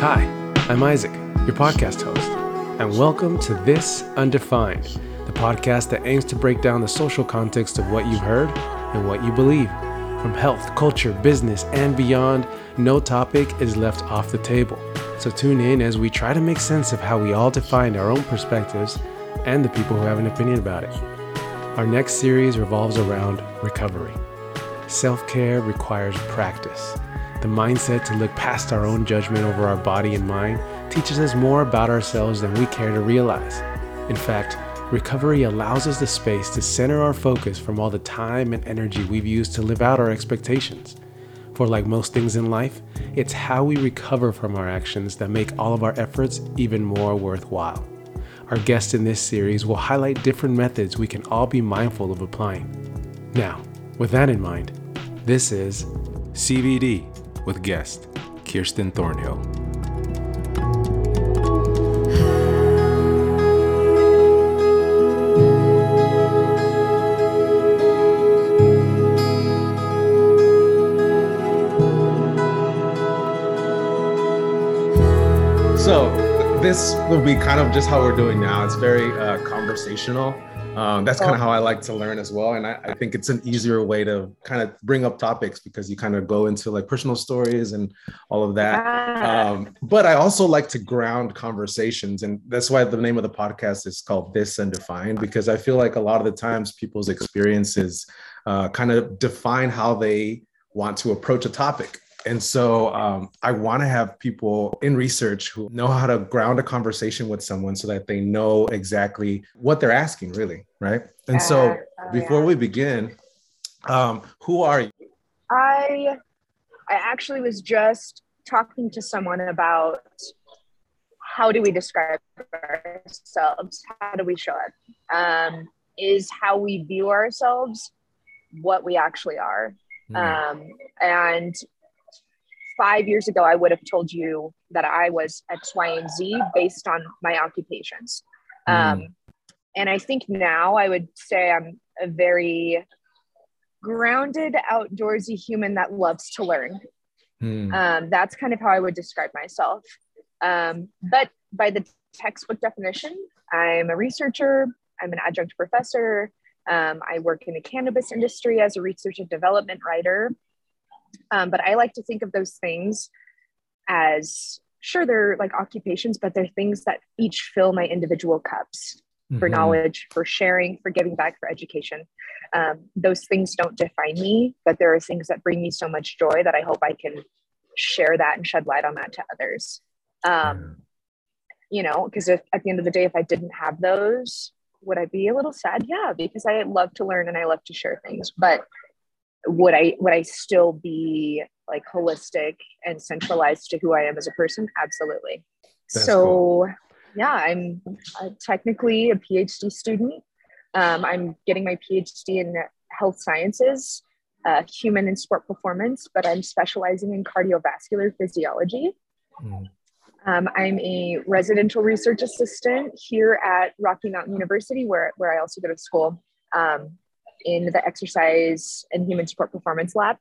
Hi, I'm Isaac, your podcast host, and welcome to This Undefined, the podcast that aims to break down the social context of what you've heard and what you believe. From health, culture, business, and beyond, no topic is left off the table. So tune in as we try to make sense of how we all define our own perspectives and the people who have an opinion about it. Our next series revolves around recovery. Self care requires practice. The mindset to look past our own judgment over our body and mind teaches us more about ourselves than we care to realize. In fact, recovery allows us the space to center our focus from all the time and energy we've used to live out our expectations. For, like most things in life, it's how we recover from our actions that make all of our efforts even more worthwhile. Our guest in this series will highlight different methods we can all be mindful of applying. Now, with that in mind, this is CBD with guest Kirsten Thornhill. So this will be kind of just how we're doing now. It's very uh, conversational. Um, that's kind of how I like to learn as well. And I, I, think it's an easier way to kind of bring up topics because you kind of go into like personal stories and all of that. Um, but I also like to ground conversations. And that's why the name of the podcast is called This Undefined, because I feel like a lot of the times people's experiences uh, kind of define how they want to approach a topic. And so um, I want to have people in research who know how to ground a conversation with someone so that they know exactly what they're asking, really. Right. And so uh, before yeah. we begin, um, who are you? I, I actually was just talking to someone about how do we describe ourselves? How do we show it? Um, is how we view ourselves what we actually are. Mm. Um, and five years ago, I would have told you that I was X, Y, and Z based on my occupations. Mm. Um, and I think now I would say I'm a very grounded, outdoorsy human that loves to learn. Mm. Um, that's kind of how I would describe myself. Um, but by the textbook definition, I'm a researcher, I'm an adjunct professor. Um, I work in the cannabis industry as a research and development writer. Um, but I like to think of those things as sure they're like occupations, but they're things that each fill my individual cups mm-hmm. for knowledge, for sharing, for giving back, for education. Um, those things don't define me, but there are things that bring me so much joy that I hope I can share that and shed light on that to others. Um, you know, because at the end of the day, if I didn't have those, would I be a little sad? Yeah, because I love to learn and I love to share things. But would I would I still be like holistic and centralized to who I am as a person? Absolutely. That's so cool. yeah, I'm uh, technically a PhD student. Um, I'm getting my PhD in health sciences, uh, human and sport performance, but I'm specializing in cardiovascular physiology. Mm. Um, I'm a residential research assistant here at Rocky Mountain University, where, where I also go to school. Um, in the exercise and human sport performance lab.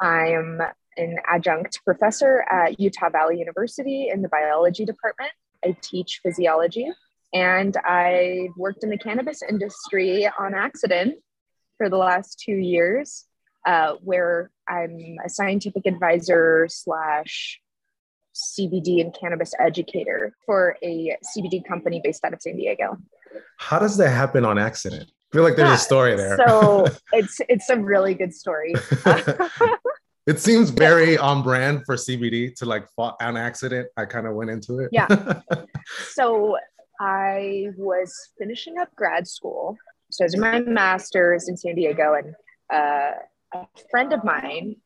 I am an adjunct professor at Utah Valley University in the biology department. I teach physiology and I've worked in the cannabis industry on accident for the last two years, uh, where I'm a scientific advisor slash CBD and cannabis educator for a CBD company based out of San Diego. How does that happen on accident? I feel like there's yeah, a story there. So it's it's a really good story. it seems very on brand for CBD to like on accident. I kind of went into it. yeah. So I was finishing up grad school. So I was in my master's in San Diego, and uh, a friend of mine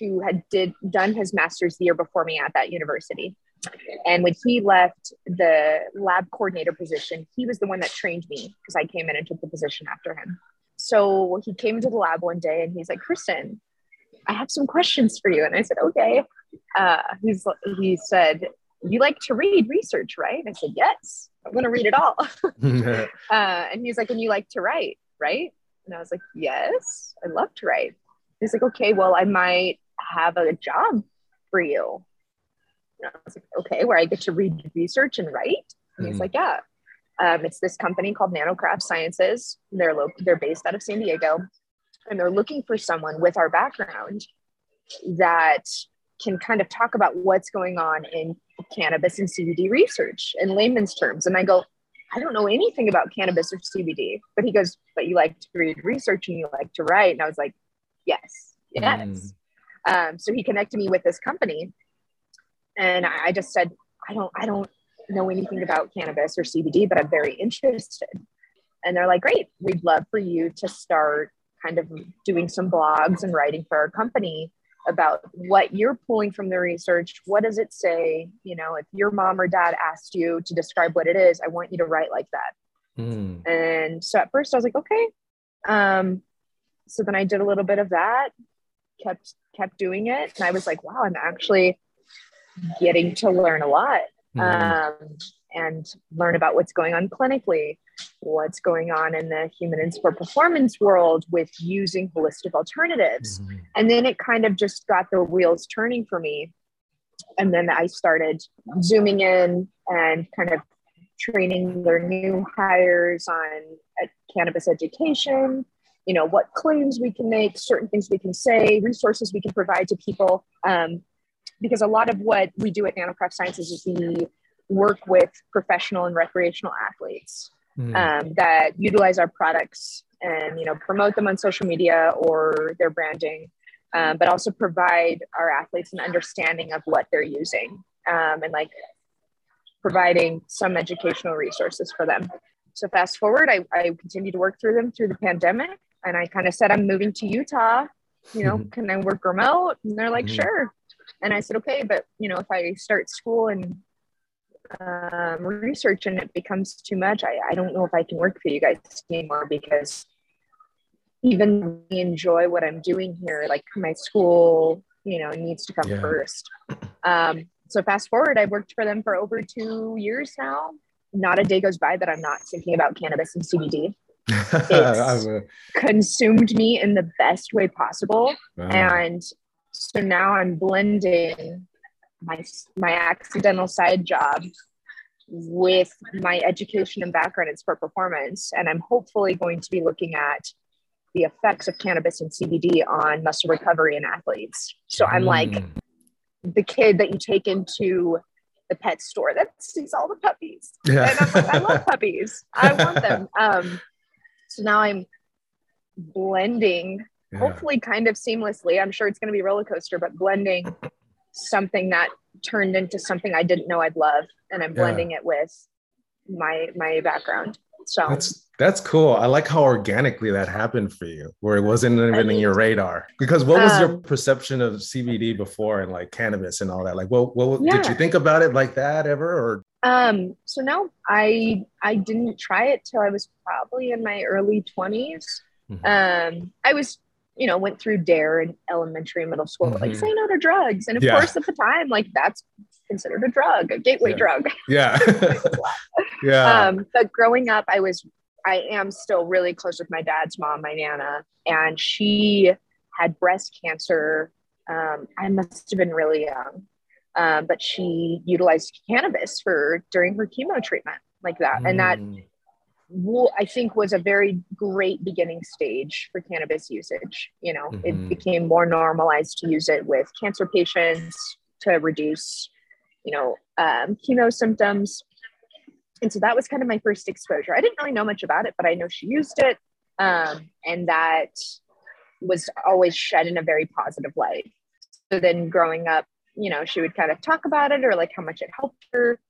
who had did done his master's the year before me at that university and when he left the lab coordinator position, he was the one that trained me because I came in and took the position after him. So he came into the lab one day and he's like, Kirsten, I have some questions for you. And I said, okay. Uh, he's, he said, you like to read research, right? And I said, yes, I'm going to read it all. uh, and he's like, and you like to write, right? And I was like, yes, I love to write. He's like, okay, well, I might have a job for you And I was like, okay, where I get to read research and write. And he's Mhm. like, yeah. Um, it's this company called Nanocraft Sciences. They're lo- they're based out of San Diego, and they're looking for someone with our background that can kind of talk about what's going on in cannabis and CBD research in layman's terms. And I go, I don't know anything about cannabis or CBD. But he goes, but you like to read research and you like to write. And I was like, yes, yes. Um, so he connected me with this company, and I I just said, I don't, I don't know anything about cannabis or CBD, but I'm very interested. And they're like, great, we'd love for you to start kind of doing some blogs and writing for our company about what you're pulling from the research. What does it say? You know, if your mom or dad asked you to describe what it is, I want you to write like that. Mm. And so at first I was like, okay. Um, so then I did a little bit of that, kept kept doing it, and I was like, wow, I'm actually getting to learn a lot Mhm. um, and learn about what's going on clinically, what's going on in the human and sport performance world with using holistic alternatives. Mhm. And then it kind of just got the wheels turning for me. And then I started zooming in and kind of training their new hires on uh, cannabis education, you know, what claims we can make, certain things we can say, resources we can provide to people. Um, because a lot of what we do at Nanocraft Sciences is we work with professional and recreational athletes Mhm. um, that utilize our products and you know promote them on social media or their branding um, but also provide our athletes an understanding of what they're using um, and like providing some educational resources for them. So fast forward I, I continued to work through them through the pandemic and i kind of said i'm moving to utah. You know can i work remote? And they're like Mhm. sure and i said okay but you know if i start school and um, research and it becomes too much, I, I don't know if I can work for you guys anymore because even enjoy what I'm doing here, like my school, you know, needs to come Yeah. first. Um, so fast forward, I've worked for them for over two years now. Not a day goes by that I'm not thinking about cannabis and CBD. A- Consumed me in the best way possible wow. and so now i'm blending my my accidental side job with my education and background in sport performance and i'm hopefully going to be looking at the effects of cannabis and cbd on muscle recovery in athletes so i'm like Mm. the kid that you take into the pet store that sees all the puppies yeah. and I'm like, I love puppies. I want them. Um, so now I'm blending Yeah. hopefully kind of seamlessly. I'm sure it's going to be a roller coaster, but blending something that turned into something I didn't know I'd love, and I'm Yeah. blending it with my my background. So That's that's cool. I like how organically that happened for you, where it wasn't even in your radar. Because what was your Um, perception of CBD before and like cannabis and all that? Like, what what did you think about it like that ever? Or um, so no, I I didn't try it till I was probably in my early 20s. Mhm. Um, I was you know went through DARE in elementary and middle school like Mhm. say no to drugs and of Yeah. course at the time like that's considered a drug a gateway Yeah. drug yeah, yeah, um, but growing up, I was, I am still really close with my dad's mom, my nana, and she had breast cancer. Um, I must have been really young, um, but she utilized cannabis for during her chemo treatment, like that, and that Mm. I think was a very great beginning stage for cannabis usage. You know, Mhm. it became more normalized to use it with cancer patients to reduce, you know, um, chemo symptoms. And so that was kind of my first exposure. I didn't really know much about it, but I know she used it. Um, and that was always shed in a very positive light. So then growing up, you know, she would kind of talk about it or like how much it helped her.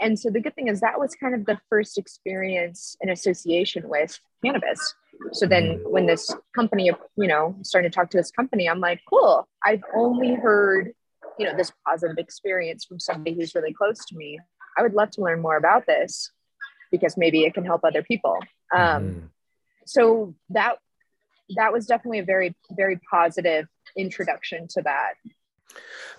And so the good thing is that was kind of the first experience in association with cannabis. So then when this company, you know, started to talk to this company, I'm like, cool. I've only heard, you know, this positive experience from somebody who's really close to me. I would love to learn more about this because maybe it can help other people. Um, Mhm. so that that was definitely a very very positive introduction to that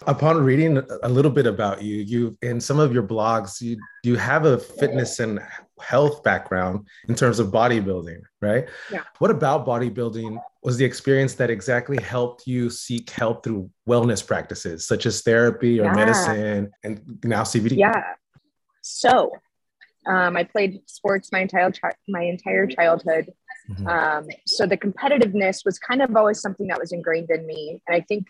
Upon reading a little bit about you, you in some of your blogs, you you have a fitness and health background in terms of bodybuilding, right? Yeah. What about bodybuilding was the experience that exactly helped you seek help through wellness practices such as therapy or yeah. medicine and now CBD? Yeah. So um, I played sports my entire my entire childhood. Mm-hmm. Um, so the competitiveness was kind of always something that was ingrained in me, and I think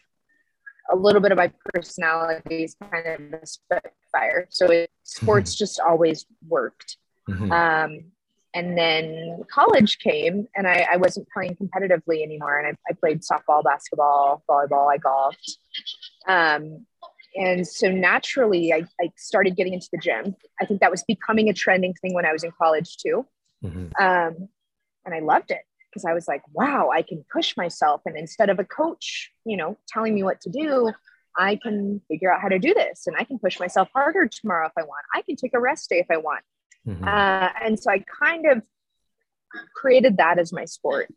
a little bit of my personality is kind of a spitfire. So it, sports mm-hmm. just always worked. Mm-hmm. Um, and then college came, and I, I, wasn't playing competitively anymore. And I, I played softball, basketball, volleyball. I golfed. Um, and so naturally, I, I, started getting into the gym. I think that was becoming a trending thing when I was in college too. Mm-hmm. Um, and I loved it because I was like, wow, I can push myself. And instead of a coach, you know, telling me what to do, I can figure out how to do this and I can push myself harder tomorrow if I want. I can take a rest day if I want. Mm-hmm. Uh, and so I kind of created that as my sport.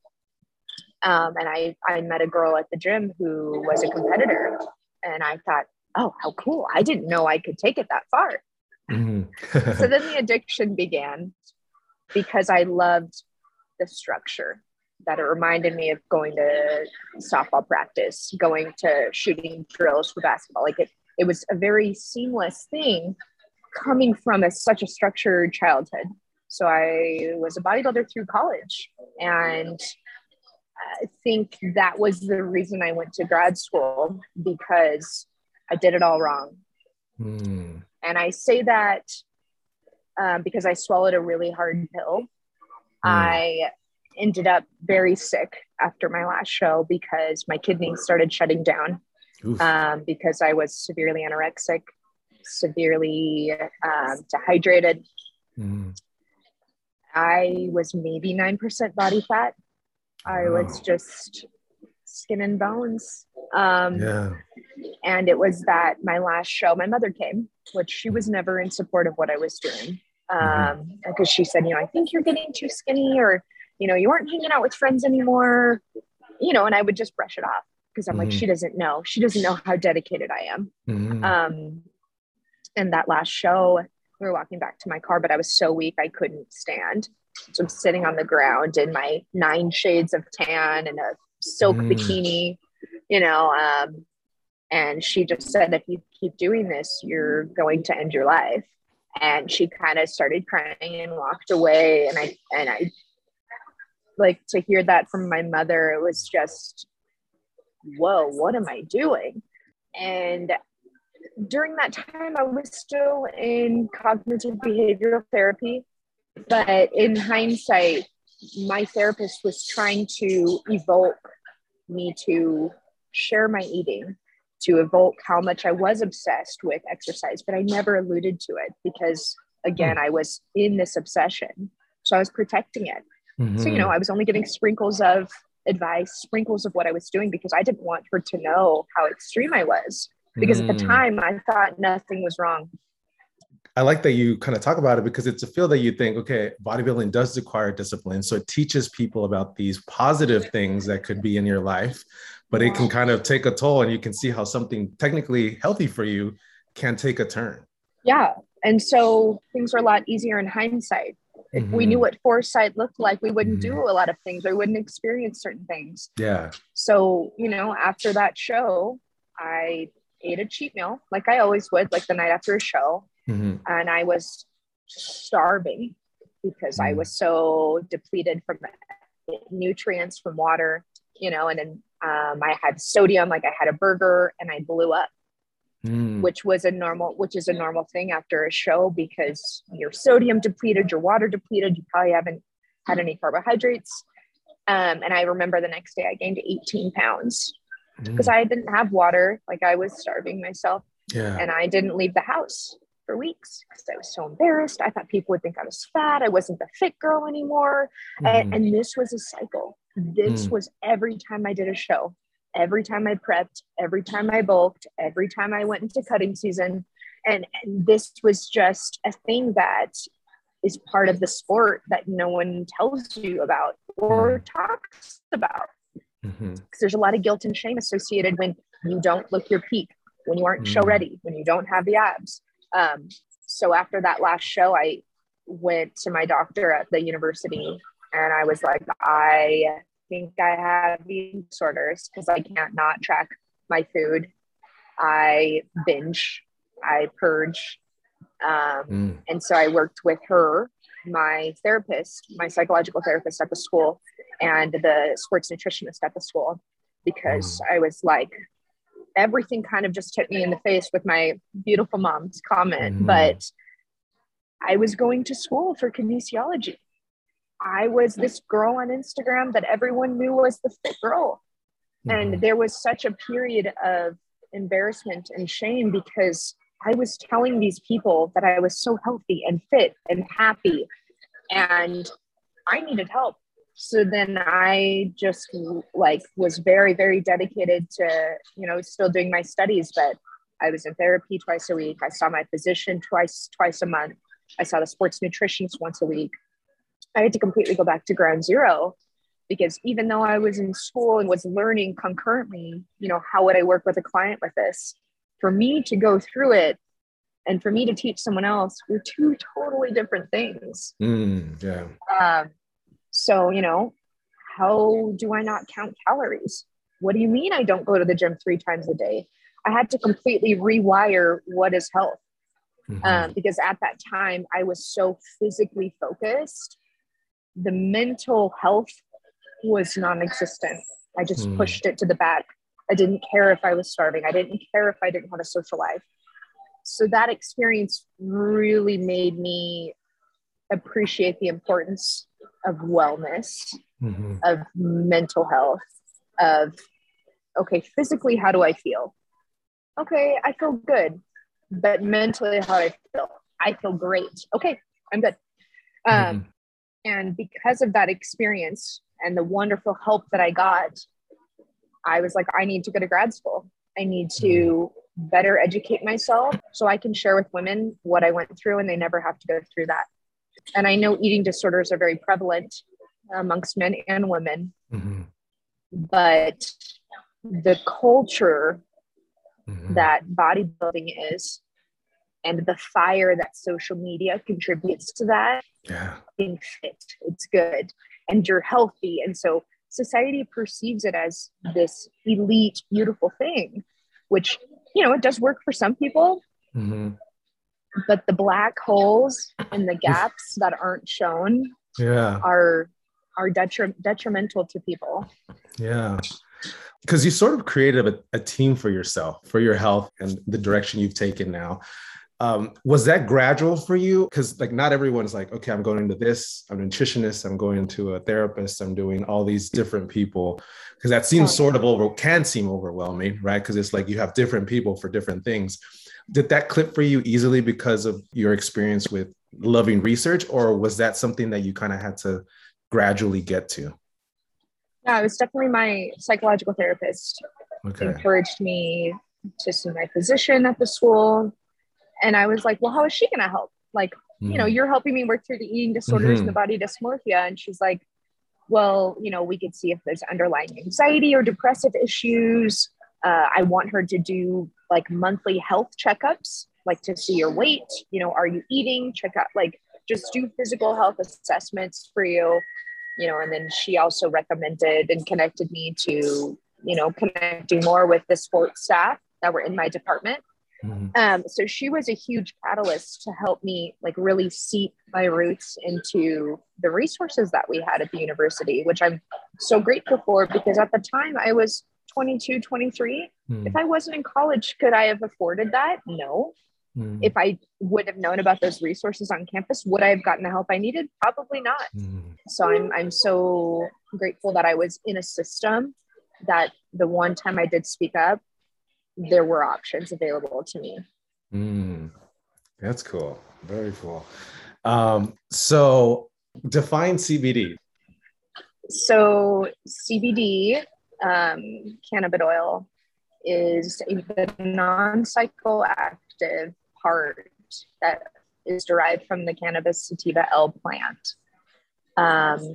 Um, and I, I met a girl at the gym who was a competitor. And I thought, oh, how cool. I didn't know I could take it that far. Mm-hmm. so then the addiction began because I loved the structure that it reminded me of going to softball practice, going to shooting drills for basketball. Like it, it was a very seamless thing coming from a, such a structured childhood. So I was a bodybuilder through college. And I think that was the reason I went to grad school because I did it all wrong. Mm. And I say that um, because I swallowed a really hard pill. Mm. I ended up very sick after my last show because my kidneys started shutting down um, because I was severely anorexic, severely um, dehydrated. Mm. I was maybe 9% body fat. I wow. was just skin and bones. Um, yeah. And it was that my last show, my mother came, which she was never in support of what I was doing. Um, mm-hmm. Because she said, you know, I think you're getting too skinny, or, you know, you aren't hanging out with friends anymore, you know, and I would just brush it off because I'm mm-hmm. like, she doesn't know. She doesn't know how dedicated I am. Mm-hmm. Um, and that last show, we were walking back to my car, but I was so weak I couldn't stand. So I'm sitting on the ground in my nine shades of tan and a silk mm. bikini, you know. Um, and she just said, if you keep doing this, you're going to end your life. And she kind of started crying and walked away. And I, and I, like to hear that from my mother, it was just, whoa, what am I doing? And during that time, I was still in cognitive behavioral therapy. But in hindsight, my therapist was trying to evoke me to share my eating, to evoke how much I was obsessed with exercise, but I never alluded to it because, again, hmm. I was in this obsession. So I was protecting it. Mm-hmm. So, you know, I was only giving sprinkles of advice, sprinkles of what I was doing because I didn't want her to know how extreme I was. Because mm. at the mm. time, I thought nothing was wrong. I like that you kind of talk about it because it's a field that you think, okay, bodybuilding does require discipline. So it teaches people about these positive things that could be in your life, but it can kind of take a toll and you can see how something technically healthy for you can take a turn. Yeah. And so things are a lot easier in hindsight. If mm-hmm. we knew what foresight looked like, we wouldn't mm-hmm. do a lot of things. We wouldn't experience certain things. Yeah. So, you know, after that show, I ate a cheat meal like I always would, like the night after a show mm-hmm. and I was starving because mm-hmm. I was so depleted from nutrients from water, you know, and then um, I had sodium, like I had a burger and I blew up, mm. which was a normal, which is a normal thing after a show because you're sodium depleted, your water depleted, you probably haven't had any carbohydrates. Um, and I remember the next day I gained 18 pounds because mm. I didn't have water, like I was starving myself. Yeah. And I didn't leave the house for weeks because I was so embarrassed. I thought people would think I was fat. I wasn't the fit girl anymore. Mm. And, and, this was a cycle. This mm. was every time I did a show, every time I prepped, every time I bulked, every time I went into cutting season. And, and this was just a thing that is part of the sport that no one tells you about or mm. talks about. Because mm-hmm. there's a lot of guilt and shame associated when you don't look your peak, when you aren't mm. show ready, when you don't have the abs, um, so after that last show, I went to my doctor at the university and I was like, I think I have eating disorders because I can't not track my food. I binge, I purge. Um, mm. And so I worked with her, my therapist, my psychological therapist at the school, and the sports nutritionist at the school, because mm. I was like, everything kind of just hit me in the face with my beautiful mom's comment. Mm. But I was going to school for kinesiology. I was this girl on Instagram that everyone knew was the fit girl. And mm-hmm. there was such a period of embarrassment and shame because I was telling these people that I was so healthy and fit and happy and I needed help. So then I just like was very, very dedicated to, you know, still doing my studies, but I was in therapy twice a week. I saw my physician twice, twice a month. I saw the sports nutritionist once a week. I had to completely go back to ground zero because even though I was in school and was learning concurrently, you know, how would I work with a client with this? For me to go through it and for me to teach someone else were two totally different things. Mm, yeah. Um, so, you know, how do I not count calories? What do you mean I don't go to the gym three times a day? I had to completely rewire what is health. Mm-hmm. Um, because at that time I was so physically focused the mental health was non-existent. I just mm. pushed it to the back. I didn't care if i was starving. I didn't care if i didn't have a social life. So that experience really made me appreciate the importance of wellness mm-hmm. of mental health of okay physically how do i feel? Okay i feel good but mentally how i feel? I feel great. Okay i'm good. Um, mm-hmm. And because of that experience and the wonderful help that I got, I was like, I need to go to grad school. I need to better educate myself so I can share with women what I went through and they never have to go through that. And I know eating disorders are very prevalent amongst men and women, mm-hmm. but the culture mm-hmm. that bodybuilding is and the fire that social media contributes to that yeah. being fit. It's good. And you're healthy. And so society perceives it as this elite beautiful thing which you know it does work for some people. Mm-hmm. but the black holes and the gaps that aren't shown yeah. are are detri- detrimental to people. Yeah. Because you sort of created a, a team for yourself for your health and the direction you've taken now um, was that gradual for you? Because like not everyone's like okay i'm going into this i'm a nutritionist i'm going to a therapist i'm doing all these different people. Because that seems sort of over can seem overwhelming right? Because it's like you have different people for different things. Did that clip for you easily because of your experience with loving research or was that something that you kind of had to gradually get to? Yeah it was definitely my psychological therapist okay. encouraged me to see my physician at the school and I was like, well, how is she going to help? Like, mm-hmm. you know, mm. you're helping me work through the eating disorders mm-hmm. and the body dysmorphia. And she's like, well, you know, we could see if there's underlying anxiety or depressive issues. Uh, I want her to do like monthly health checkups, like to see your weight. You know, are you eating? Check out, like, just do physical health assessments for you. You know, and then she also recommended and connected me to, you know, connecting more with the sports staff that were in my department Mm-hmm. Um, so she was a huge catalyst to help me like really seep my roots into the resources that we had at the university, which I'm so grateful for because at the time I was 22, 23. Mm. If I wasn't in college, could I have afforded that? No. Mm. If I would have known about those resources on campus, would I have gotten the help I needed? Probably not. Mm. So I'm I'm so grateful that I was in a system that the one time I did speak up, there were options available to me. Mm, that's cool. Very cool. Um, so define CBD. So CBD, um, cannabidiol, is a, the non-psychoactive part that is derived from the cannabis sativa L plant. Um,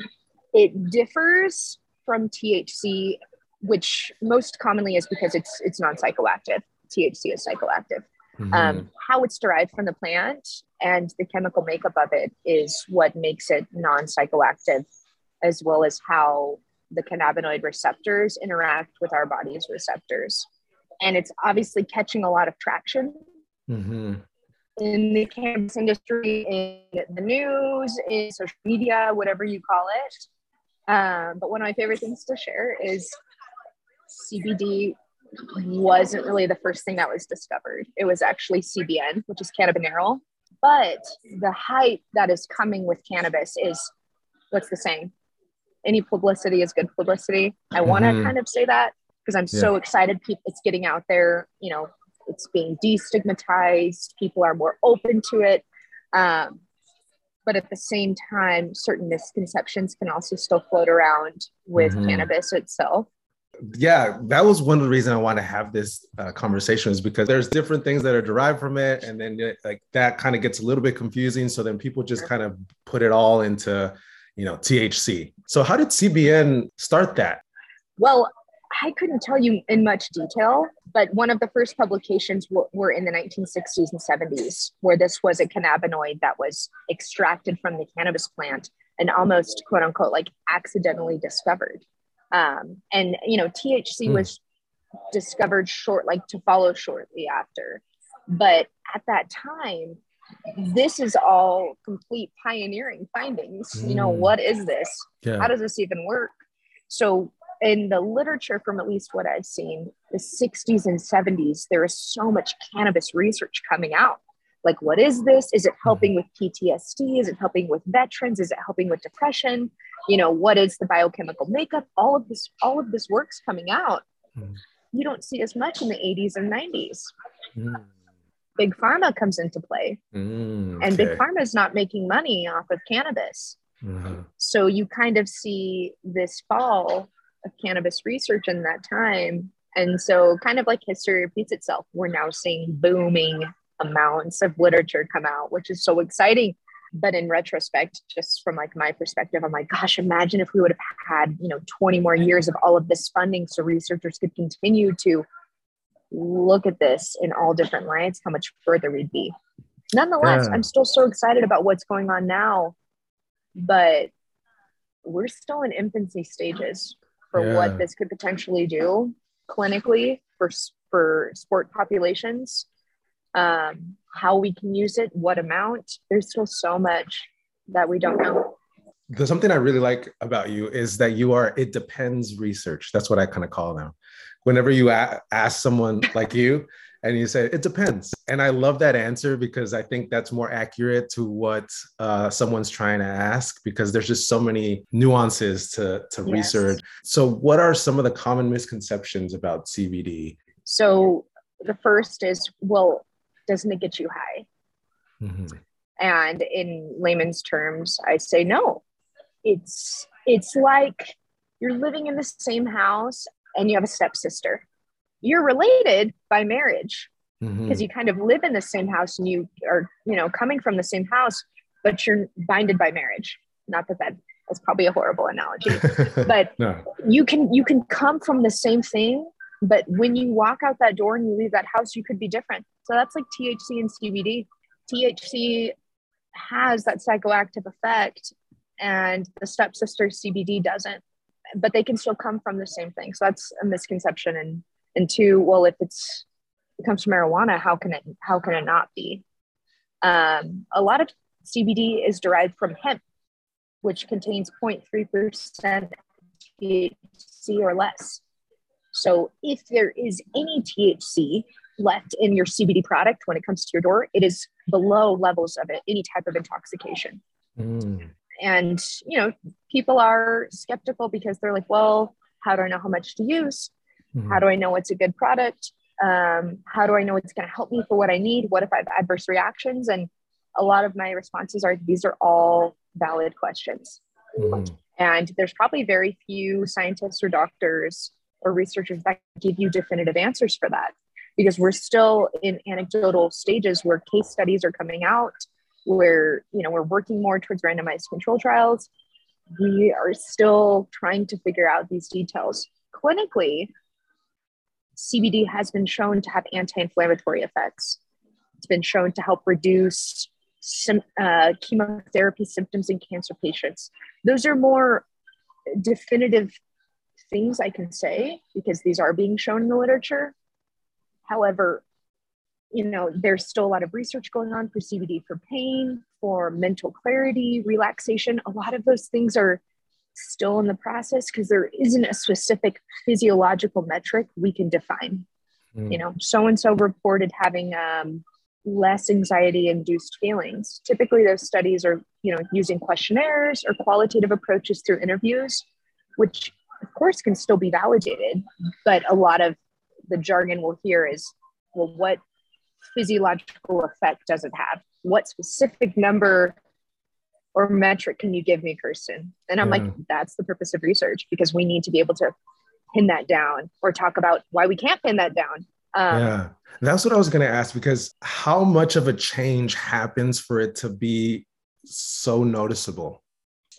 it differs from THC which most commonly is because it's it's non-psychoactive. THC is psychoactive. Mm-hmm. Um, how it's derived from the plant and the chemical makeup of it is what makes it non-psychoactive, as well as how the cannabinoid receptors interact with our body's receptors. And it's obviously catching a lot of traction mm-hmm. in the cannabis industry, in the news, in social media, whatever you call it. Um, but one of my favorite things to share is CBD wasn't really the first thing that was discovered. It was actually CBN, which is cannabidiol. But the hype that is coming with cannabis is what's the saying? Any publicity is good publicity. I want to mm-hmm. kind of say that because I'm yeah. so excited. People, It's getting out there. You know, it's being destigmatized. People are more open to it. Um, but at the same time, certain misconceptions can also still float around with mm-hmm. cannabis itself yeah, that was one of the reasons I want to have this uh, conversation is because there's different things that are derived from it, and then it, like that kind of gets a little bit confusing. So then people just kind of put it all into, you know, THC. So how did CBN start that? Well, I couldn't tell you in much detail, but one of the first publications w- were in the 1960s and 70s, where this was a cannabinoid that was extracted from the cannabis plant and almost quote unquote like accidentally discovered. Um, and you know, THC mm. was discovered short, like to follow shortly after. But at that time, this is all complete pioneering findings. Mm. You know, hmm. what is this? Yeah. How does this even work? So in the literature from at least what I've seen, the 60s and 70s, there is so much cannabis research coming out. Like, what is this? Is it helping hmm. with PTSD? Is it helping with veterans? Is it helping with depression? You know what is the biochemical makeup all of this all of this work's coming out mm. you don't see as much in the 80s and 90s mm. big pharma comes into play mm, okay. and big pharma is not making money off of cannabis mm-hmm. so you kind of see this fall of cannabis research in that time and so kind of like history repeats itself we're now seeing booming amounts of literature come out which is so exciting but in retrospect just from like my perspective i'm like gosh imagine if we would have had you know 20 more years of all of this funding so researchers could continue to look at this in all different lights how much further we'd be nonetheless yeah. i'm still so excited about what's going on now but we're still in infancy stages for yeah. what this could potentially do clinically for for sport populations um, how we can use it, what amount. There's still so much that we don't know. There's something I really like about you is that you are it depends research. That's what I kind of call now. Whenever you a- ask someone like you and you say it depends, and I love that answer because I think that's more accurate to what uh, someone's trying to ask because there's just so many nuances to to yes. research. So, what are some of the common misconceptions about CBD? So the first is well doesn't it get you high? Mm-hmm. And in layman's terms, I say no. It's it's like you're living in the same house and you have a stepsister. You're related by marriage because mm-hmm. you kind of live in the same house and you are, you know, coming from the same house, but you're binded by marriage. Not that that that's probably a horrible analogy, but no. you can you can come from the same thing but when you walk out that door and you leave that house, you could be different. So that's like THC and CBD. THC has that psychoactive effect, and the stepsister CBD doesn't. But they can still come from the same thing. So that's a misconception. And and two, well, if it's it comes from marijuana, how can it how can it not be? Um, a lot of CBD is derived from hemp, which contains 0.3% THC or less. So if there is any THC left in your CBD product when it comes to your door, it is below levels of it, any type of intoxication. Mm. And, you know, people are skeptical because they're like, well, how do I know how much to use? Mm. How do I know it's a good product? Um, how do I know it's going to help me for what I need? What if I have adverse reactions? And a lot of my responses are these are all valid questions. Mm. And there's probably very few scientists or doctors or researchers that give you definitive answers for that. Because we're still in anecdotal stages where case studies are coming out where you know we're working more towards randomized control trials. We are still trying to figure out these details. Clinically cbd has been shown to have anti-inflammatory effects. It's been shown to help reduce some uh, chemotherapy symptoms in cancer patients. Those are more definitive things I can say because these are being shown in the literature. However, you know, there's still a lot of research going on for CBD for pain, for mental clarity, relaxation. A lot of those things are still in the process because there isn't a specific physiological metric we can define. Mm. You know, so and so reported having um, less anxiety induced feelings. Typically, those studies are, you know, using questionnaires or qualitative approaches through interviews, which of course can still be validated. But a lot of the jargon we'll hear is, well, what physiological effect does it have? What specific number or metric can you give me, Kirsten? And I'm yeah. like, that's the purpose of research because we need to be able to pin that down or talk about why we can't pin that down. Um, yeah, that's what I was going to ask because how much of a change happens for it to be so noticeable?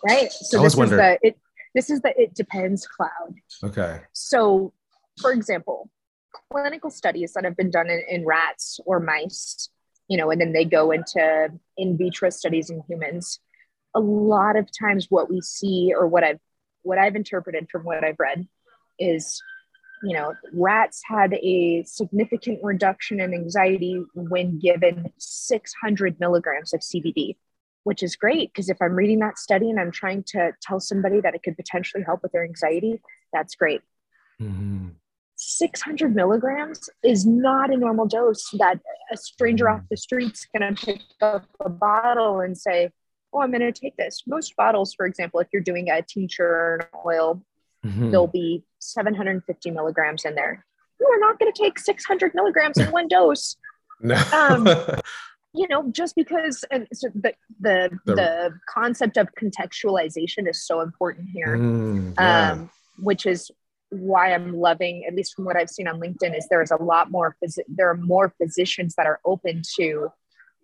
Right. So this is the it. This is the it depends cloud. Okay. So, for example, clinical studies that have been done in, in rats or mice, you know, and then they go into in vitro studies in humans. A lot of times, what we see or what I've what I've interpreted from what I've read is you know, rats had a significant reduction in anxiety when given 600 milligrams of CBD, which is great because if I'm reading that study and I'm trying to tell somebody that it could potentially help with their anxiety, that's great. Mm-hmm. 600 milligrams is not a normal dose that a stranger mm-hmm. off the street's going to pick up a bottle and say, Oh, I'm going to take this. Most bottles, for example, if you're doing a tincture or an oil, mm-hmm. there'll be 750 milligrams in there. You are not going to take 600 milligrams in one dose. No. um, you know, just because, and so the, the, the, the, concept of contextualization is so important here, mm, yeah. um, which is why I'm loving, at least from what I've seen on LinkedIn, is there is a lot more, phys- there are more physicians that are open to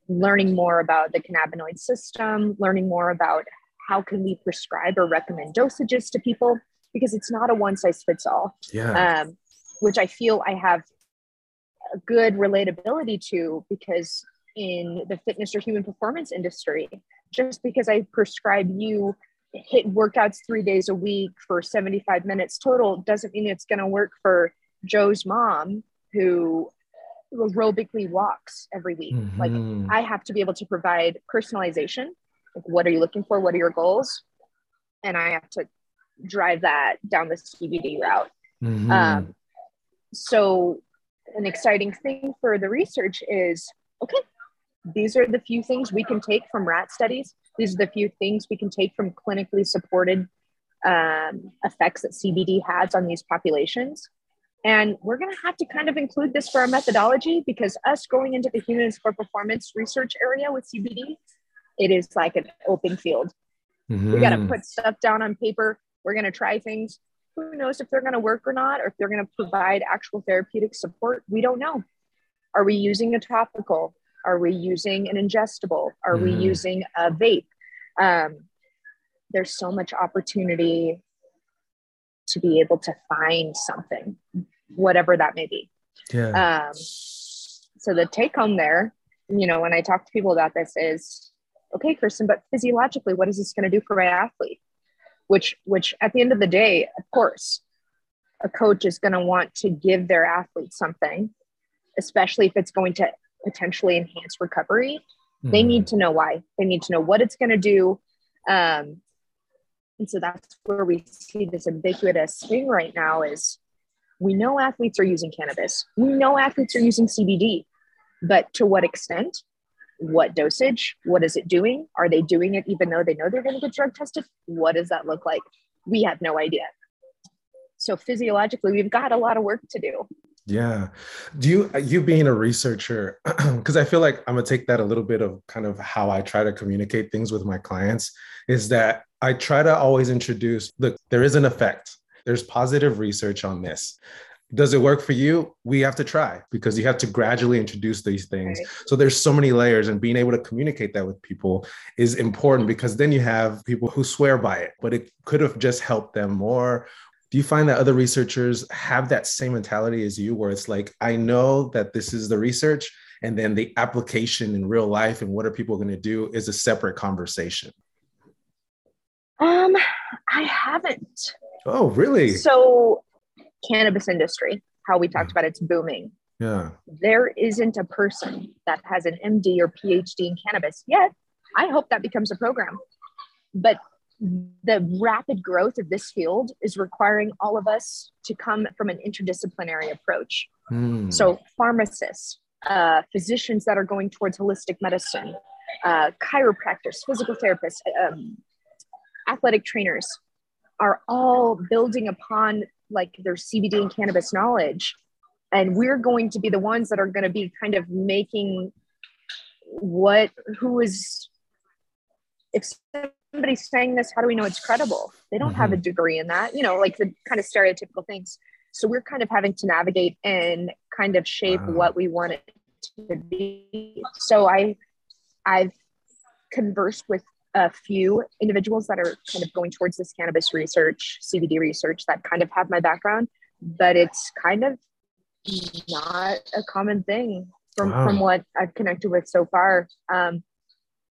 learning more about the cannabinoid system, learning more about how can we prescribe or recommend dosages to people because it's not a one size fits all. Yeah. Um, which I feel I have a good relatability to because in the fitness or human performance industry, just because I prescribe you HIIT workouts three days a week for 75 minutes total doesn't mean it's going to work for Joe's mom who aerobically walks every week. Mm-hmm. Like I have to be able to provide personalization. Like what are you looking for? What are your goals? And I have to drive that down the CBD route. Mm-hmm. Um, so, an exciting thing for the research is okay, these are the few things we can take from rat studies. These are the few things we can take from clinically supported um, effects that CBD has on these populations. And we're going to have to kind of include this for our methodology because us going into the human sport performance research area with CBD, it is like an open field. Mm-hmm. We got to put stuff down on paper. We're going to try things. Who knows if they're going to work or not, or if they're going to provide actual therapeutic support? We don't know. Are we using a topical? Are we using an ingestible? Are mm. we using a vape? Um, there's so much opportunity to be able to find something, whatever that may be. Yeah. Um, so the take home there, you know, when I talk to people about this is, okay, Kirsten, but physiologically, what is this going to do for my athlete? which which at the end of the day of course a coach is going to want to give their athlete something especially if it's going to potentially enhance recovery mm-hmm. they need to know why. They need to know what it's going to do. Um, and so that's where we see this ubiquitous thing right now is we know athletes are using cannabis. We know athletes are using cbd but to what extent? What dosage? What is it doing? Are they doing it even though they know they're going to get drug tested? What does that look like? We have no idea. So physiologically we've got a lot of work to do yeah. Do you uh, you being a researcher because i feel like i'm gonna take that a little bit of kind of how i try to communicate things with my clients is that i try to always introduce look there is an effect. There's positive research on this. Does it work for you? We have to try because you have to gradually introduce these things. Right. so there's so many layers and being able to communicate that with people is important because then you have people who swear by it but it could have just helped them more do you find that other researchers have that same mentality as you where it's like i know that this is the research and then the application in real life and what are people going to do is a separate conversation um i haven't Oh, really? So, cannabis industry, how we talked about it's booming. Yeah. There isn't a person that has an MD or PhD in cannabis yet. I hope that becomes a program. But the rapid growth of this field is requiring all of us to come from an interdisciplinary approach. Hmm. So, pharmacists, uh, physicians that are going towards holistic medicine, uh, chiropractors, physical therapists, um, athletic trainers are all building upon like their CBD and cannabis knowledge. And we're going to be the ones that are going to be kind of making what, who is, if somebody's saying this, how do we know it's credible? They don't have a degree in that, you know, like the kind of stereotypical things. So we're kind of having to navigate and kind of shape Wow. what we want it to be. So I, I've conversed with a few individuals that are kind of going towards this cannabis research, CBD research that kind of have my background, but it's kind of not a common thing from, Wow. from what I've connected with so far. Um,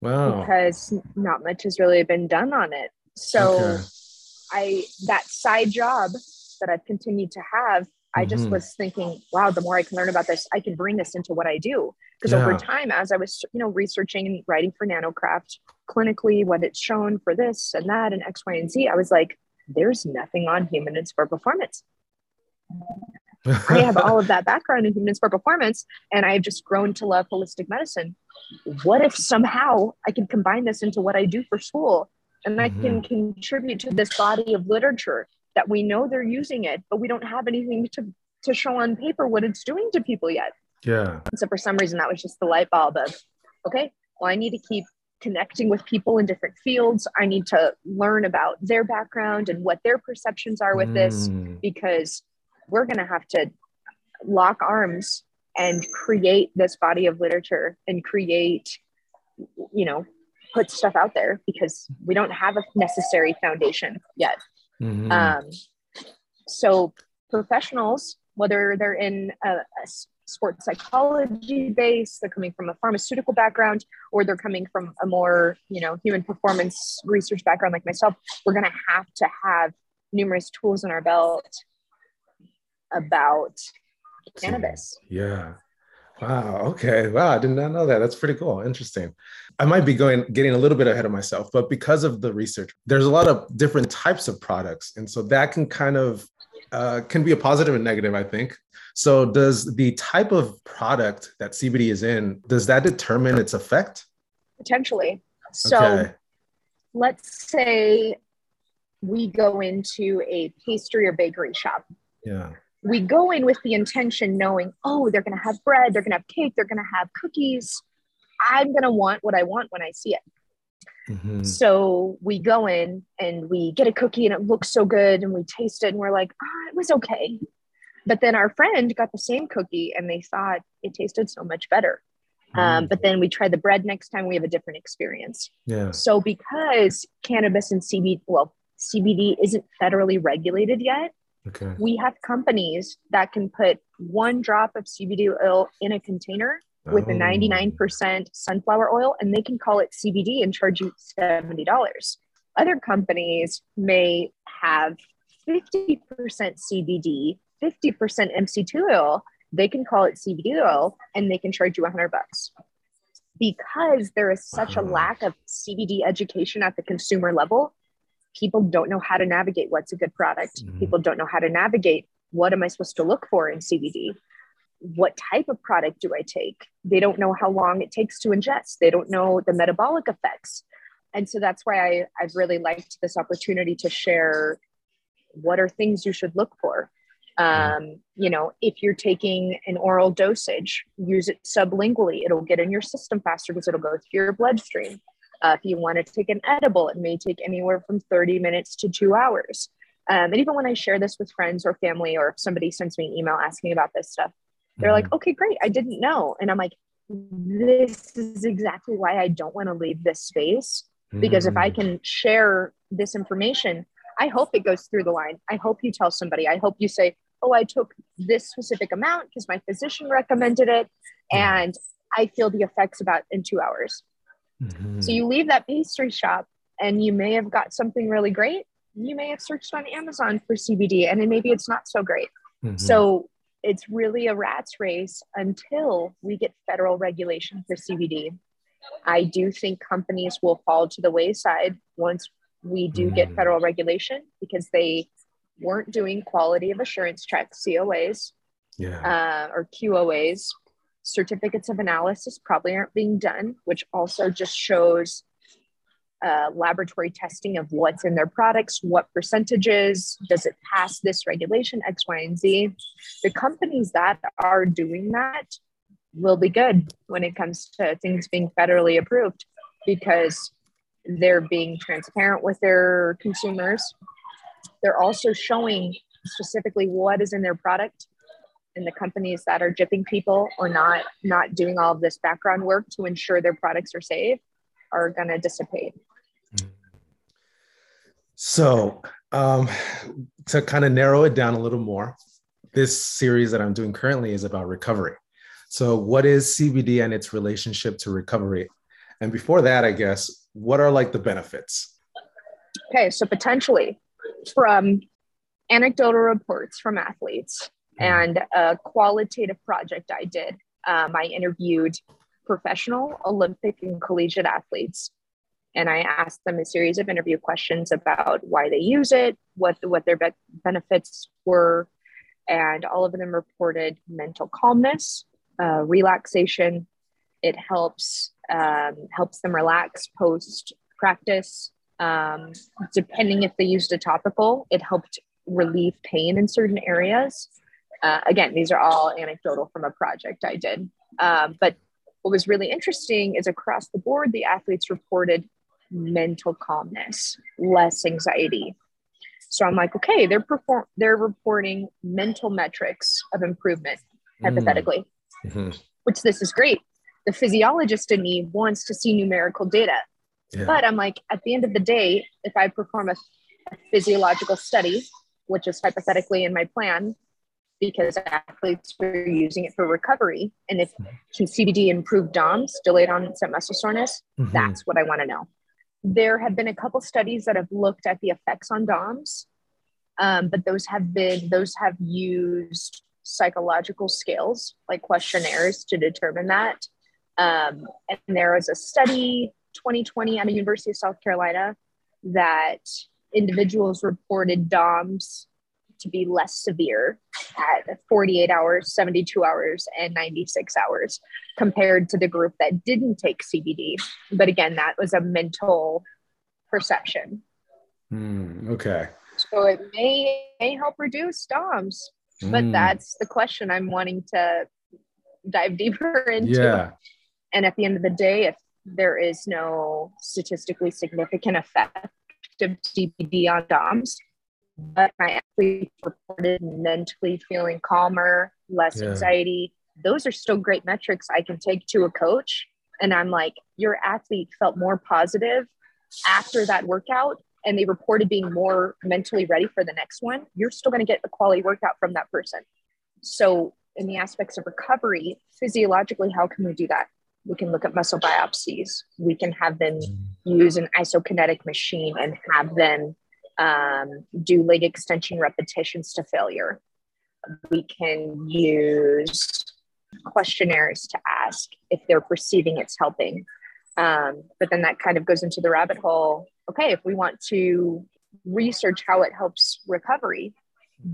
Wow. because not much has really been done on it. So Okay. I that side job that I've continued to have, I just Mhm. was thinking, wow, the more I can learn about this, I can bring this into what I do. Because Yeah. over time, as I was, you know, researching and writing for NanoCraft clinically, what it's shown for this and that and X, Y, and Z, I was like, there's nothing on human and sport performance. I have all of that background in human and sport performance, and I've just grown to love holistic medicine. What if somehow I can combine this into what I do for school and I can contribute to this body of literature that we know they're using it, but we don't have anything to, to show on paper what it's doing to people yet. yeah. So for some reason, that was just the light bulb of, okay, well, I need to keep connecting with people in different fields. I need to learn about their background and what their perceptions are with this Mm. because we're going to have to lock arms and create this body of literature and create you know put stuff out there because we don't have a necessary foundation yet Mhm. um, so professionals whether they're in a sports psychology base they're coming from a pharmaceutical background or they're coming from a more you know human performance research background like myself we're going to have to have numerous tools in our belt about cannabis Yeah. Wow. Okay. Wow. I did not know that. That's pretty cool. Interesting. I might be going getting a little bit ahead of myself, but because of the research, there's a lot of different types of products, and so that can kind of uh, can be a positive and negative. I think. So, does the type of product that CBD is in does that determine its effect? potentially so Okay. let's say we go into a pastry or bakery shop Yeah. We go in with the intention knowing, oh, they're going to have bread, they're going to have cake, they're going to have cookies. I'm going to want what I want when I see it. Mhm. So we go in and we get a cookie and it looks so good and we taste it and we're like, ah, it was okay. But then our friend got the same cookie and they thought it tasted so much better. Um, Mm. but then we try the bread next time, we have a different experience. Yeah. So because cannabis and CBD, well, CBD isn't federally regulated yet, Okay. we have companies that can put one drop of CBD oil in a container with a Oh. 99% sunflower oil and they can call it CBD and charge you $70. Other companies may have 50% CBD, 50% MCT oil. They can call it CBD oil and they can charge you 100 bucks. Because there is such a lack of CBD education at the consumer level, people don't know how to navigate what's a good product. Mhm. People don't know how to navigate what am I supposed to look for in CBD? What type of product do I take? They don't know how long it takes to ingest. They don't know the metabolic effects. And so that's why I, I've really liked this opportunity to share what are things you should look for. Um, you know, if you're taking an oral dosage, use it sublingually. It'll get in your system faster because it'll go through your bloodstream. Uh, if you want to take an edible, it may take anywhere from 30 minutes to two hours. Um, and even when I share this with friends or family, or if somebody sends me an email asking about this stuff, they're like, okay, great, I didn't know. And I'm like, this is exactly why I don't want to leave this space. Because if I Mm. can share this information, I hope it goes through the line. I hope you tell somebody. I hope you say, oh, I took this specific amount because my physician recommended it. And I feel the effects about in two hours. Mhm. So you leave that pastry shop and you may have got something really great. you may have searched on Amazon for CBD and then maybe it's not so great. Mm-hmm. So it's really a rat's race until we get federal regulation for CBD. I do think companies will fall to the wayside once we do get Mm. federal regulation because they weren't doing quality of assurance checks, COAs, yeah. uh, or QOAs. Certificates of analysis probably aren't being done, which also just shows uh, laboratory testing of what's in their products, what percentages, does it pass this regulation, X, Y, and Z. The companies that are doing that will be good when it comes to things being federally approved because they're being transparent with their consumers. They're also showing specifically what is in their product and the companies that are jipping people or not not doing all of this background work to ensure their products are safe are going to dissipate. So, um, to kind of narrow it down a little more, this series that I'm doing currently is about recovery. So, what is CBD and its relationship to recovery? And before that, I guess, what are like the benefits? Okay, so potentially from anecdotal reports from athletes and a qualitative project I did, um, I interviewed professional, Olympic, and collegiate athletes. And I asked them a series of interview questions about why they use it, what, what their be- benefits were. And all of them reported mental calmness, uh, relaxation. It helps um, helps them relax post practice. Um, depending if they used a topical, it helped relieve pain in certain areas. Uh, again, these are all anecdotal from a project I did. Um, but what was really interesting is across the board, the athletes reported mental calmness, less anxiety. So I'm like, okay, they're perform they're reporting mental metrics of improvement, Mm. hypothetically, Mhm. which this is great. The physiologist in me wants to see numerical data. Yeah. But I'm like, at the end of the day, if I perform a, a physiological study, which is hypothetically in my plan, because athletes were using it for recovery, and if can CBD improve DOMS, delayed onset muscle soreness, Mhm. that's what I want to know. There have been a couple studies that have looked at the effects on DOMS, um, but those have been those have used psychological scales like questionnaires to determine that. Um, and there was a study 2020 at the University of South Carolina that individuals reported DOMS to be less severe at 48 hours, 72 hours, and 96 hours compared to the group that didn't take CBD. But again, that was a mental perception. Mm, okay. So it may, may help reduce DOMS, but Mm, that's the question I'm wanting to dive deeper into. yeah. And at the end of the day, if there is no statistically significant effect of CBD on DOMS, but my athletes reported mentally feeling calmer, less Yeah. anxiety, those are still great metrics I can take to a coach. And I'm like, your athlete felt more positive after that workout and they reported being more mentally ready for the next one. You're still going to get a quality workout from that person. So, in the aspects of recovery, physiologically, how can we do that? We can look at muscle biopsies. We can have them mm. use an isokinetic machine and have them um, do leg extension repetitions to failure. We can use questionnaires to ask if they're perceiving it's helping. Um, but then that kind of goes into the rabbit hole. Okay, if we want to research how it helps recovery,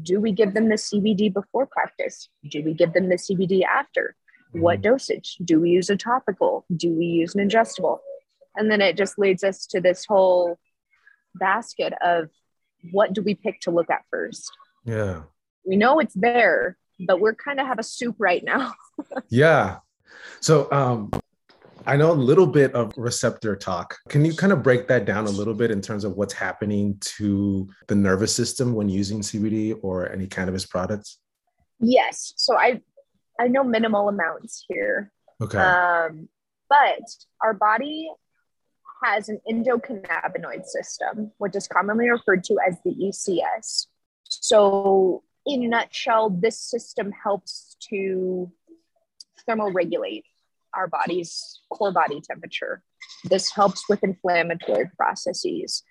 do we give them the CBD before practice? Do we give them the CBD after? What dosage? Do we use a topical? Do we use an ingestible? And then it just leads us to this whole basket of what do we pick to look at first? Yeah. We know it's there, but we're kind of have a soup right now. Yeah. So um, I know a little bit of receptor talk. Can you kind of break that down a little bit in terms of what's happening to the nervous system when using CBD or any cannabis products? yes. So I I know minimal amounts here. Okay. Um, but our body has an endocannabinoid system, which is commonly referred to as the ECS. So, in a nutshell, this system helps to thermoregulate our body's core body temperature. This helps with inflammatory processes.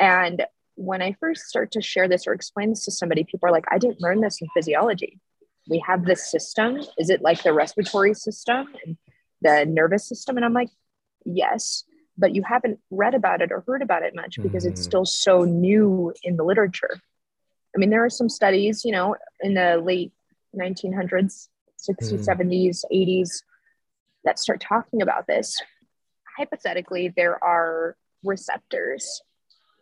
And when I first start to share this or explain this to somebody, people are like, I didn't learn this in physiology. We have this system. Is it like the respiratory system and the nervous system? And I'm like, yes, but you haven't read about it or heard about it much because mm-hmm. it's still so new in the literature. I mean, there are some studies, you know, in the late 1900s, 60s, mm. 70s, 80s that start talking about this. Hypothetically, there are receptors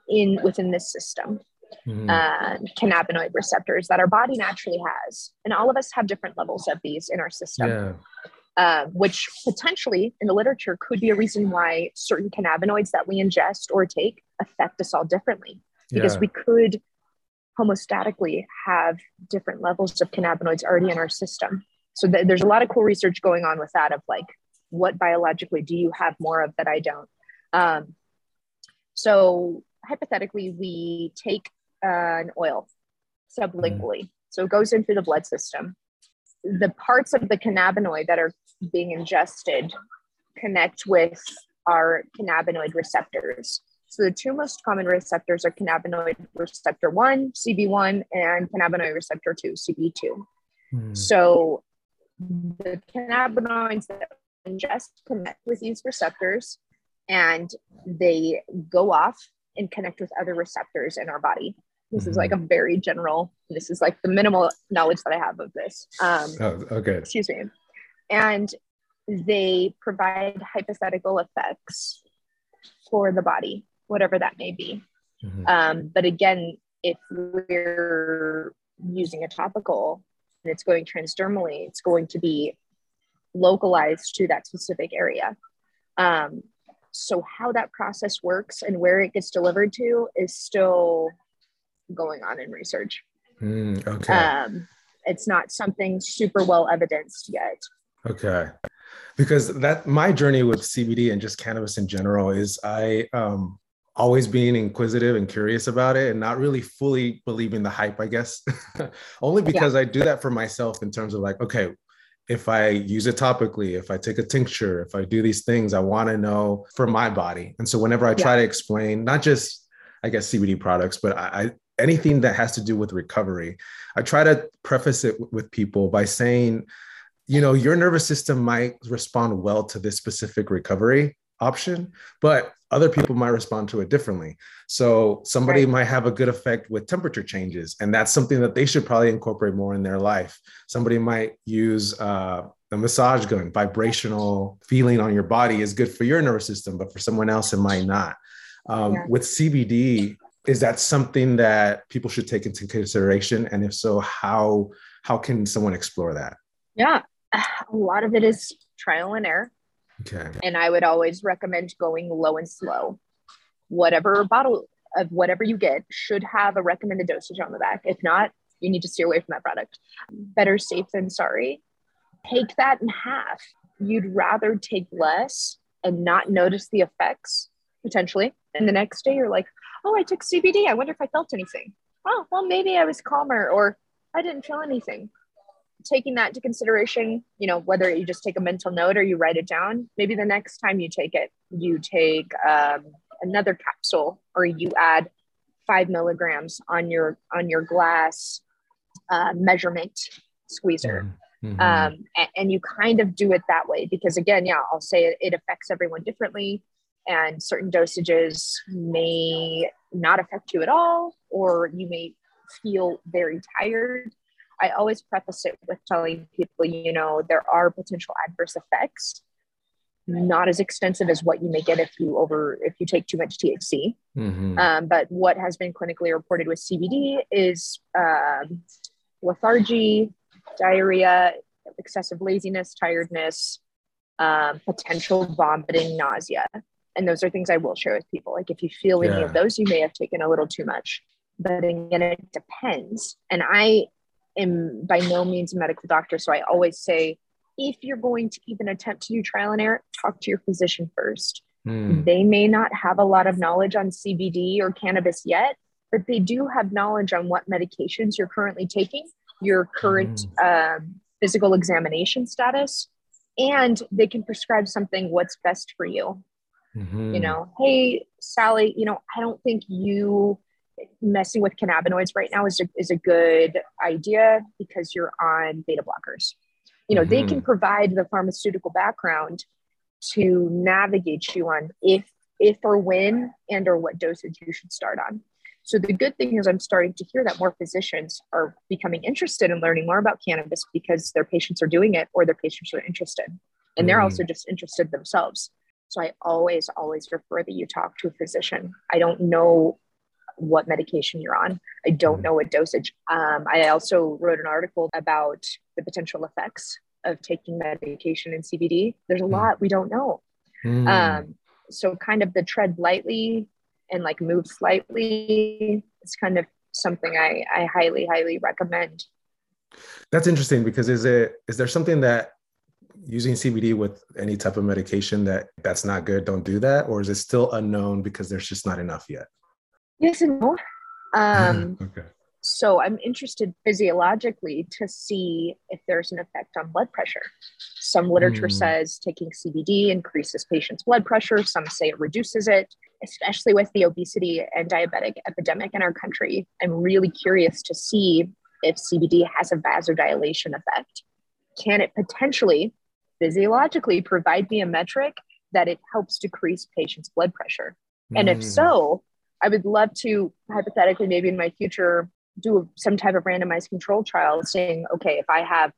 in within this system, mm. uh, cannabinoid receptors that our body naturally has, and all of us have different levels of these in our system. Yeah. Uh, which potentially in the literature could be a reason why certain cannabinoids that we ingest or take affect us all differently because yeah. we could homeostatically have different levels of cannabinoids already in our system. So th- there's a lot of cool research going on with that of like, what biologically do you have more of that I don't? Um, so hypothetically, we take uh, an oil sublingually. Mm. So it goes into the blood system. The parts of the cannabinoid that are being ingested connect with our cannabinoid receptors. So the two most common receptors are cannabinoid receptor 1, CB1, and cannabinoid receptor 2, CB2. Hmm. So the cannabinoids that ingest connect with these receptors and they go off and connect with other receptors in our body. This mm-hmm. is like a very general, this is like the minimal knowledge that I have of this. Um, oh, okay. Excuse me. And they provide hypothetical effects for the body whatever that may be. Mm-hmm. Um, but again, if we're using a topical and it's going transdermally, it's going to be localized to that specific area. Um, so, how that process works and where it gets delivered to is still going on in research. Mm, okay. Um, it's not something super well evidenced yet. Okay. Because that my journey with CBD and just cannabis in general is I um always being inquisitive and curious about it and not really fully believing the hype, I guess. Only because yeah. I do that for myself in terms of like, okay, if I use it topically, if I take a tincture, if I do these things, I want to know for my body. And so whenever I try yeah. to explain, not just I guess CBD products, but I, I anything that has to do with recovery, I try to preface it with people by saying, you know, your nervous system might respond well to this specific recovery option, but other people might respond to it differently. So somebody right. might have a good effect with temperature changes, and that's something that they should probably incorporate more in their life. Somebody might use uh, a massage gun, vibrational feeling on your body is good for your nervous system, but for someone else, it might not. Um, yeah. With CBD, is that something that people should take into consideration? And if so, how how can someone explore that? Yeah, a lot of it is trial and error. Okay. And I would always recommend going low and slow. Whatever bottle of whatever you get should have a recommended dosage on the back. If not, you need to steer away from that product. Better safe than sorry. Take that in half. You'd rather take less and not notice the effects potentially. And the next day you're like, oh, I took CBD. I wonder if I felt anything. Oh, well, maybe I was calmer or I didn't feel anything taking that into consideration, you know, whether you just take a mental note or you write it down, maybe the next time you take it, you take um, another capsule or you add five milligrams on your on your glass uh, measurement squeezer. Mm-hmm. Um, and, and, you kind of do it that way because again, yeah, I'll say it, it affects everyone differently and certain dosages may not affect you at all, or you may feel very tired I always preface it with telling people, you know, there are potential adverse effects, not as extensive as what you may get if you over if you take too much THC. Mm-hmm. Um, but what has been clinically reported with CBD is um, lethargy, diarrhea, excessive laziness, tiredness, um, potential vomiting, nausea. And those are things I will share with people. Like if you feel any of those, you may have taken a little too much. But again, it depends. And I am by no means a medical doctor. So I always say, if you're going to even attempt to do trial and error, talk to your physician first. Mm. They may not have a lot of knowledge on CBD or cannabis yet, but they do have knowledge on what medications you're currently taking, your current mm. uh, physical examination status, and they can prescribe something what's best for you. Mm-hmm. You know, hey, Sally, you know, I don't think you messing with cannabinoids right now is a, is a good idea because you're on beta blockers. You know, mm-hmm. they can mm-hmm. provide the pharmaceutical background to navigate you on if if or when and or what dosage you should start on. So the good thing is I'm starting to hear that more physicians are becoming interested in learning more about cannabis because their patients are doing it or their patients are interested. And they're mm. also just interested themselves. So I always, always refer that you talk to a physician. I don't know what medication you're on. I don't mm. know what dosage. Um, I also wrote an article about the potential effects of taking medication in CBD. There's a mm. lot we don't know. Mm. Um, so kind of the tread lightly and like move slightly is kind of something I, I highly, highly recommend. That's interesting because is it is there something that using CBD with any type of medication that that's not good, don't do that, or is it still unknown because there's just not enough yet? Yes and no. Um, okay. So I'm interested physiologically to see if there's an effect on blood pressure. Some literature mm. says taking CBD increases patients' blood pressure. Some say it reduces it, especially with the obesity and diabetic epidemic in our country. I'm really curious to see if CBD has a vasodilation effect. Can it potentially physiologically provide me a metric that it helps decrease patients' blood pressure? And if hmm. so, I would love to hypothetically, maybe in my future, do some type of randomized control trial saying, okay, if I have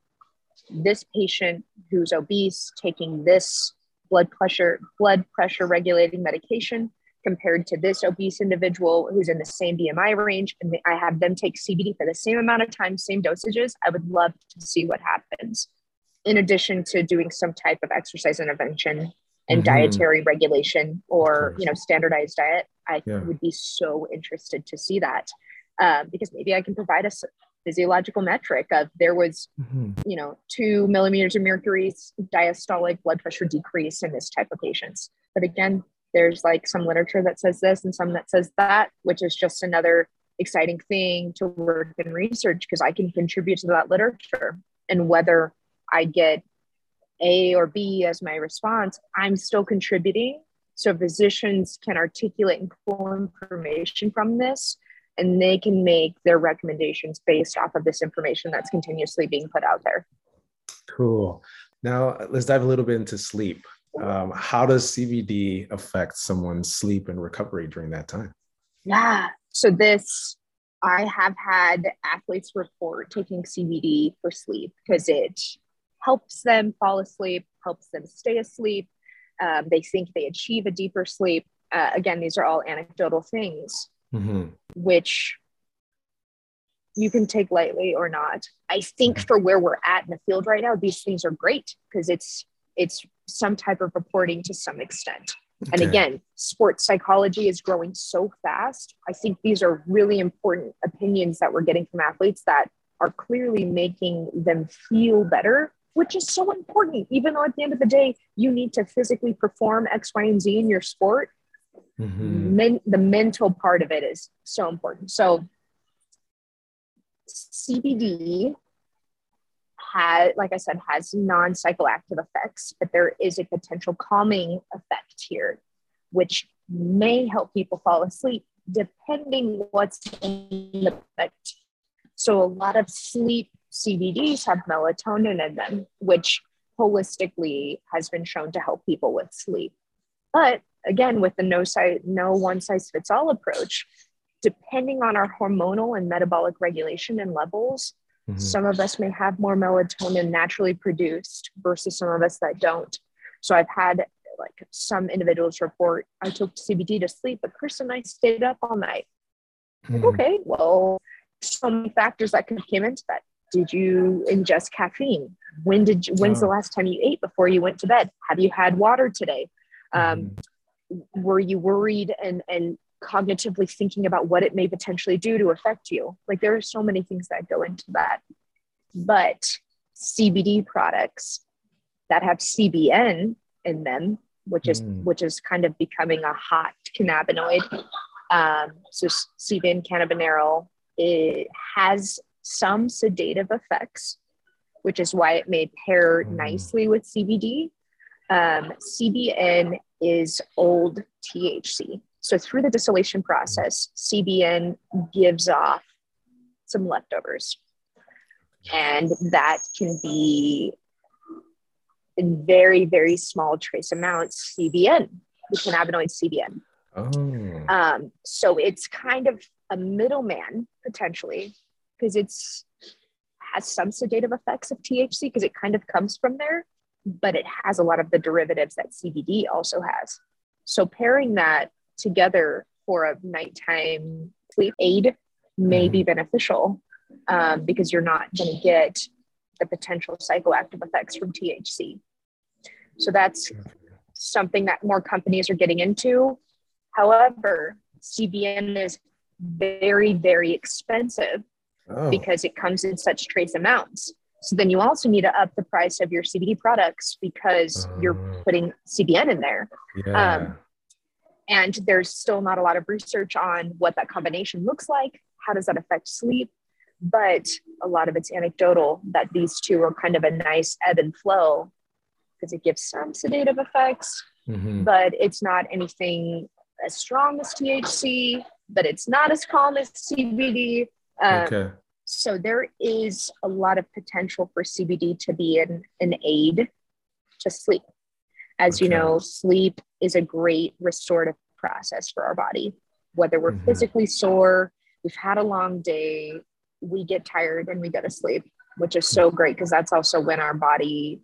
this patient who's obese taking this blood pressure blood pressure regulating medication compared to this obese individual who's in the same BMI range, and I have them take CBD for the same amount of time, same dosages, I would love to see what happens. In addition to doing some type of exercise intervention and mm-hmm. dietary regulation or you know standardized diet, I yeah. would be so interested to see that um, because maybe I can provide a physiological metric of there was mm-hmm. you know two millimeters of mercury diastolic blood pressure decrease in this type of patients. But again, there's like some literature that says this and some that says that, which is just another exciting thing to work in research because I can contribute to that literature. And whether I get A or B as my response, I'm still contributing. So physicians can articulate and pull information from this and they can make their recommendations based off of this information that's continuously being put out there. Cool. Now let's dive a little bit into sleep um, how does CBD affect someone's sleep and recovery during that time? Yeah. So this, I have had athletes report taking CBD for sleep because it helps them fall asleep, helps them stay asleep. Um, they think they achieve a deeper sleep. Uh, again, these are all anecdotal things, mm-hmm. which you can take lightly or not. I think mm-hmm. for where we're at in the field right now, these things are great because it's it's some type of reporting to some extent. Okay. And again, sports psychology is growing so fast. I think these are really important opinions that we're getting from athletes that are clearly making them feel better, which is so important. Even though at the end of the day, you need to physically perform X, Y, and Z in your sport, mm-hmm. men- the mental part of it is so important. So, CBD has, like I said, has non-psychoactive effects, but there is a potential calming effect here, which may help people fall asleep depending what's in the effect. So a lot of sleep CBDs have melatonin in them, which holistically has been shown to help people with sleep. But again, with the no size, no one size fits all approach, depending on our hormonal and metabolic regulation and levels, Mm-hmm. Some of us may have more melatonin naturally produced versus some of us that don't. So I've had like some individuals report, I took CBD to sleep, but Chris and I stayed up all night. Mm-hmm. Okay, well, some factors that could have came into that. Did you ingest caffeine? When did you, when's oh. the last time you ate before you went to bed? Have you had water today? Um, mm-hmm. Were you worried and and cognitively thinking about what it may potentially do to affect you. Like there are so many things that go into that. But CBD products that have CBN in them, which is mm. which is kind of becoming a hot cannabinoid. Um, so CBN cannabidiol it has some sedative effects, which is why it may pair mm. nicely with CBD. Um, CBN is old THC. So through the distillation process, CBN gives off some leftovers. And that can be in very, very small trace amounts CBN, the cannabinoid CBN. Oh. Um, so it's kind of a middleman potentially because it's has some sedative effects of THC because it kind of comes from there, but it has a lot of the derivatives that CBD also has. So pairing that together for a nighttime sleep aid may be mm-hmm. beneficial um, because you're not going to get the potential psychoactive effects from THC. So that's something that more companies are getting into. However, CBN is very, very expensive oh. because it comes in such trace amounts. So then you also need to up the price of your CBD products because you're oh. putting CBN in there. Yeah. Um, and there's still not a lot of research on what that combination looks like. How does that affect sleep? But a lot of it's anecdotal that these two are kind of a nice ebb and flow because it gives some sedative effects, mm-hmm. but it's not anything as strong as THC, but it's not as calm as CBD. Um, okay. So there is a lot of potential for CBD to be an, an aid to sleep. As okay. you know, sleep is a great restorative process for our body. Whether we're mm-hmm. physically sore, we've had a long day, we get tired and we go to sleep, which is so great because that's also when our body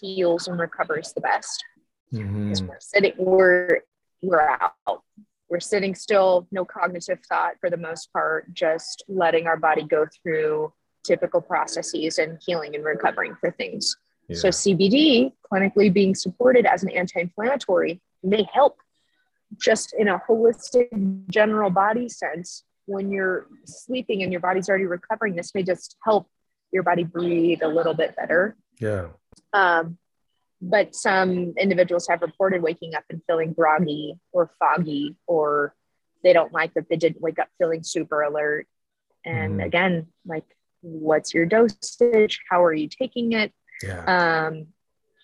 heals and recovers the best. Mm-hmm. We're sitting, we're we're out. We're sitting still, no cognitive thought for the most part, just letting our body go through typical processes and healing and recovering for things. Yeah. So CBD clinically being supported as an anti-inflammatory may help just in a holistic general body sense when you're sleeping and your body's already recovering this may just help your body breathe a little bit better yeah um, but some individuals have reported waking up and feeling groggy or foggy or they don't like that they didn't wake up feeling super alert and mm. again like what's your dosage how are you taking it yeah. um,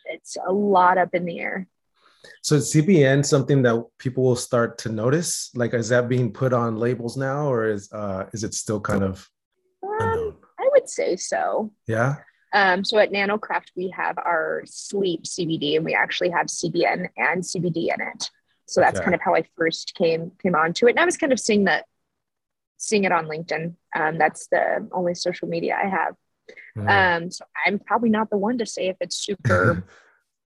it's a lot up in the air so CBN something that people will start to notice? Like, is that being put on labels now, or is uh, is it still kind of? Um, I would say so. Yeah. Um, so at NanoCraft, we have our sleep CBD, and we actually have CBN and CBD in it. So that's okay. kind of how I first came came onto it, and I was kind of seeing that, seeing it on LinkedIn. Um, that's the only social media I have. Mm. Um, so I'm probably not the one to say if it's super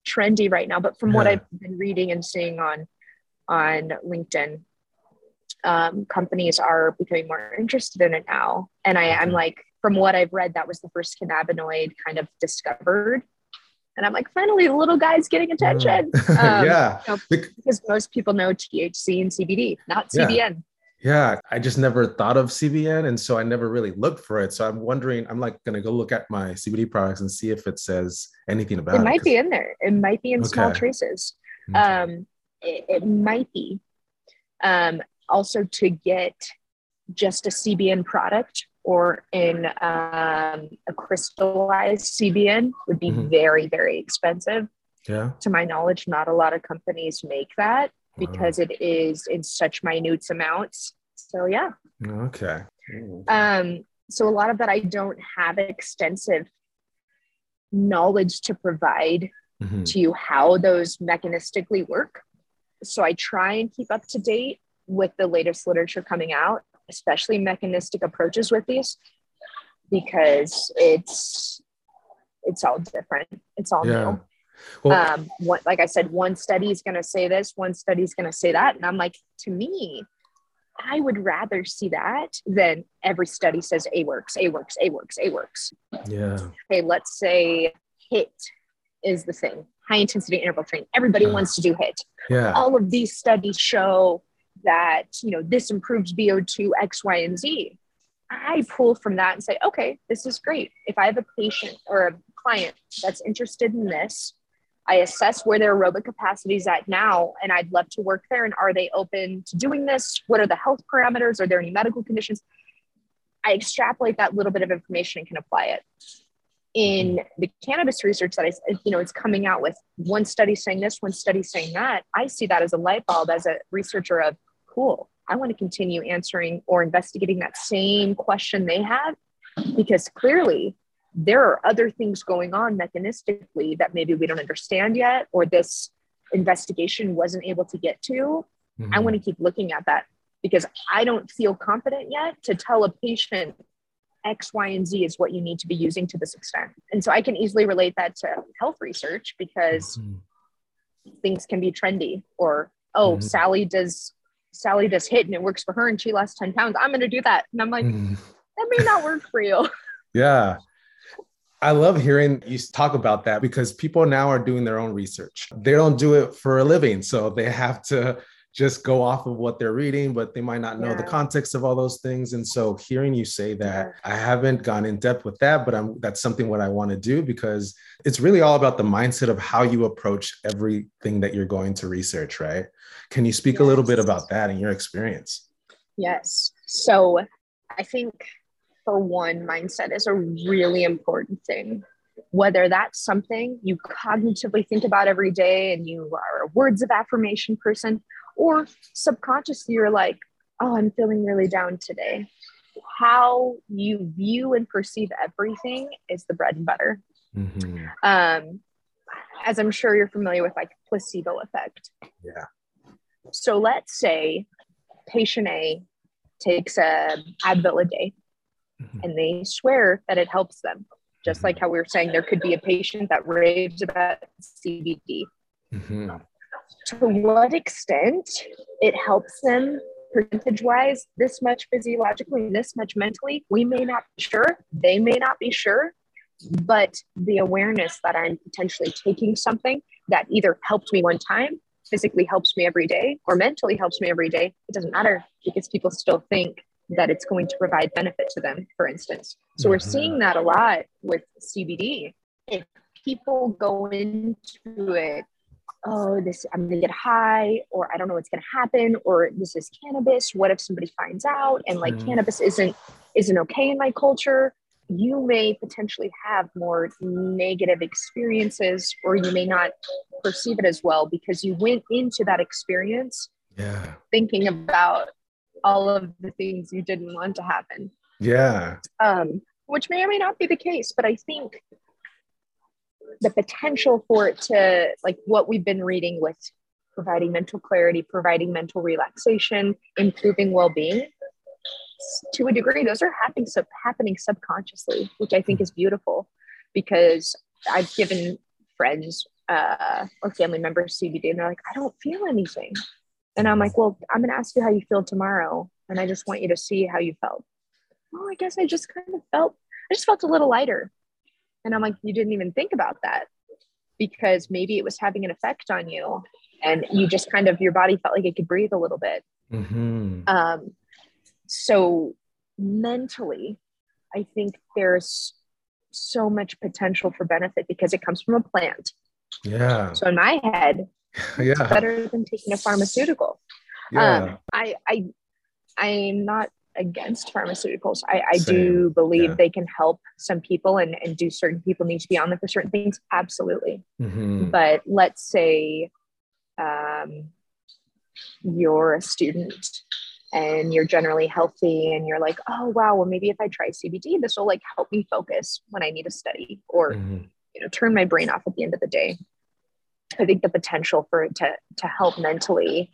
trendy right now, but from yeah. what I've been reading and seeing on on LinkedIn, um, companies are becoming more interested in it now. And I, I'm like, from what I've read, that was the first cannabinoid kind of discovered. And I'm like, finally, the little guy's getting attention. Um, yeah. You know, because most people know THC and CBD, not CBN. Yeah. Yeah, I just never thought of CBN. And so I never really looked for it. So I'm wondering, I'm like going to go look at my CBD products and see if it says anything about it. It might be in there. It might be in okay. small traces. Okay. Um, it, it, might be. Um, also, to get just a CBN product or in um, a crystallized CBN would be mm-hmm. very, very expensive. Yeah. To my knowledge, not a lot of companies make that because it is in such minute amounts. So yeah. Okay. Um, so a lot of that I don't have extensive knowledge to provide mm-hmm. to you how those mechanistically work. So I try and keep up to date with the latest literature coming out, especially mechanistic approaches with these, because it's it's all different. It's all yeah. new. Well, um, what, like I said, one study is going to say this, one study is going to say that. And I'm like, to me, I would rather see that than every study says A works, A works, A works, A works. Yeah. Okay, let's say HIIT is the thing high intensity interval training. Everybody uh, wants to do HIIT. Yeah. All of these studies show that, you know, this improves VO2, X, Y, and Z. I pull from that and say, okay, this is great. If I have a patient or a client that's interested in this, I assess where their aerobic capacity is at now, and I'd love to work there. And are they open to doing this? What are the health parameters? Are there any medical conditions? I extrapolate that little bit of information and can apply it. In the cannabis research that I, you know, it's coming out with one study saying this, one study saying that. I see that as a light bulb as a researcher of cool. I want to continue answering or investigating that same question they have because clearly there are other things going on mechanistically that maybe we don't understand yet or this investigation wasn't able to get to. Mm-hmm. I want to keep looking at that because I don't feel confident yet to tell a patient X, Y, and Z is what you need to be using to this extent. And so I can easily relate that to health research because mm-hmm. things can be trendy or, oh, mm-hmm. Sally does Sally does HIIT and it works for her and she lost 10 pounds. I'm gonna do that. And I'm like, mm-hmm. that may not work for you. Yeah. I love hearing you talk about that because people now are doing their own research. They don't do it for a living. So they have to just go off of what they're reading, but they might not know yeah. the context of all those things. And so hearing you say that, yeah. I haven't gone in depth with that, but I'm that's something what I want to do because it's really all about the mindset of how you approach everything that you're going to research, right? Can you speak yes. a little bit about that in your experience? Yes. So I think for one, mindset is a really important thing whether that's something you cognitively think about every day and you are a words of affirmation person, or subconsciously you're like, oh, I'm feeling really down today. How you view and perceive everything is the bread and butter. Mm-hmm. Um, as I'm sure you're familiar with, like placebo effect. Yeah. So let's say patient A takes a Advil a day, mm-hmm. and they swear that it helps them. Just mm-hmm. like how we were saying, there could be a patient that raves about CBD. Mm-hmm to what extent it helps them percentage wise this much physiologically this much mentally we may not be sure. They may not be sure. But the awareness that i'm potentially taking something that either helped me one time physically helps me every day or mentally helps me every day it doesn't matter because people still think that it's going to provide benefit to them for instance. So we're mm-hmm. seeing that a lot with cbd if people go into it oh, this, I'm gonna get high, or I don't know what's gonna happen, or this is cannabis. What if somebody finds out and like mm. cannabis isn't isn't okay in my culture? You may potentially have more negative experiences, or you may not perceive it as well because you went into that experience yeah. thinking about all of the things you didn't want to happen. Yeah. Um, which may or may not be the case, but I think the potential for it to like what we've been reading with providing mental clarity providing mental relaxation improving well-being to a degree those are happening sub happening subconsciously which i think is beautiful because i've given friends uh, or family members cbd and they're like i don't feel anything. And i'm like well i'm going to ask you how you feel tomorrow and i just want you to see how you felt. Well i guess i just kind of felt i just felt a little lighter and I'm like, you didn't even think about that because maybe it was having an effect on you and you just kind of, your body felt like it could breathe a little bit. Mm-hmm. Um, so mentally, I think there's so much potential for benefit because it comes from a plant. Yeah. So in my head, yeah. better than taking a pharmaceutical. Yeah. Um, I, I, I'm not against pharmaceuticals. I, I do believe yeah. they can help some people and, and do certain people need to be on them for certain things. Absolutely. Mm-hmm. But let's say um, you're a student and you're generally healthy and you're like, oh, wow, well, maybe if I try CBD, this will like help me focus when I need to study or, mm-hmm. you know, turn my brain off at the end of the day. I think the potential for it to, to help mentally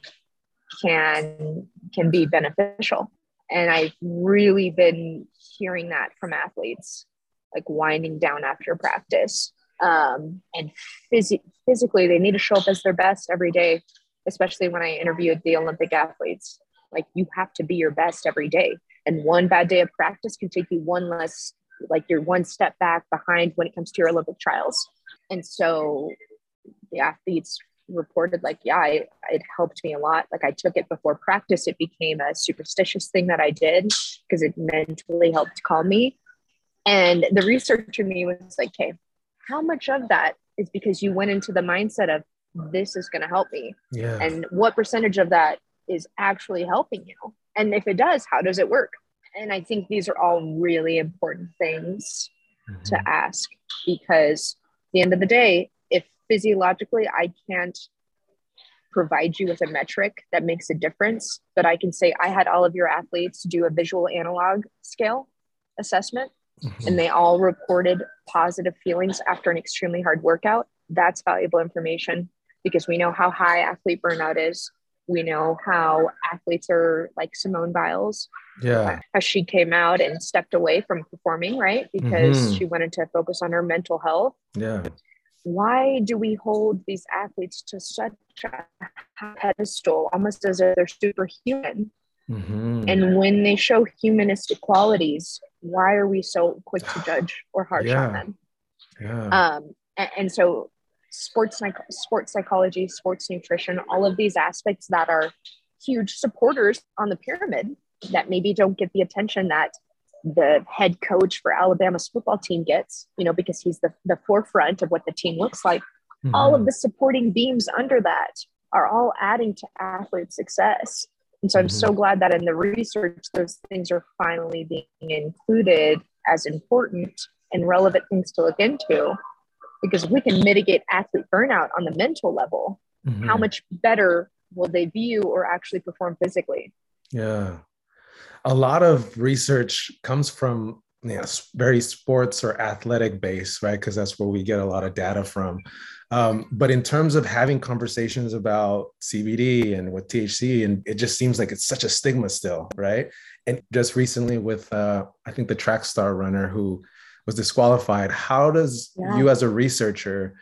can can be beneficial and I've really been hearing that from athletes, like winding down after practice. Um, and phys- physically, they need to show up as their best every day, especially when I interviewed the Olympic athletes. Like, you have to be your best every day. And one bad day of practice can take you one less, like, you're one step back behind when it comes to your Olympic trials. And so the athletes reported like yeah I, it helped me a lot. Like i took it before practice. It became a superstitious thing that i did because it mentally helped calm me. And the researcher in me was like okay how much of that is because you went into the mindset of this is going to help me? Yeah. and what percentage of that is actually helping you? And if it does how does it work? And i think these are all really important things mm-hmm. to ask because at the end of the day physiologically I can't provide you with a metric that makes a difference, but I can say I had all of your athletes do a visual analog scale assessment mm-hmm. and they all reported positive feelings after an extremely hard workout. That's valuable information because we know how high athlete burnout is. We know how athletes are like Simone Biles. Yeah. As she came out and stepped away from performing, right? Because mm-hmm. she wanted to focus on her mental health. Yeah. Why do we hold these athletes to such a pedestal, almost as if they're superhuman? Mm-hmm. And when they show humanistic qualities, why are we so quick to judge or harsh yeah. on them? Yeah. Um, and, and so sports sports psychology, sports nutrition, all of these aspects that are huge supporters on the pyramid that maybe don't get the attention that the head coach for Alabama's football team gets, you know, because he's the, the forefront of what the team looks like. Mm-hmm. All of the supporting beams under that are all adding to athlete success. And so I'm mm-hmm. so glad that in the research, those things are finally being included as important and relevant things to look into because we can mitigate athlete burnout on the mental level, mm-hmm. how much better will they view or actually perform physically? Yeah. A lot of research comes from you know, very sports or athletic base, right? Because that's where we get a lot of data from. Um, but in terms of having conversations about CBD and with THC, and it just seems like it's such a stigma still, right? And just recently with, uh, I think the track star runner who was disqualified how does yeah. you as a researcher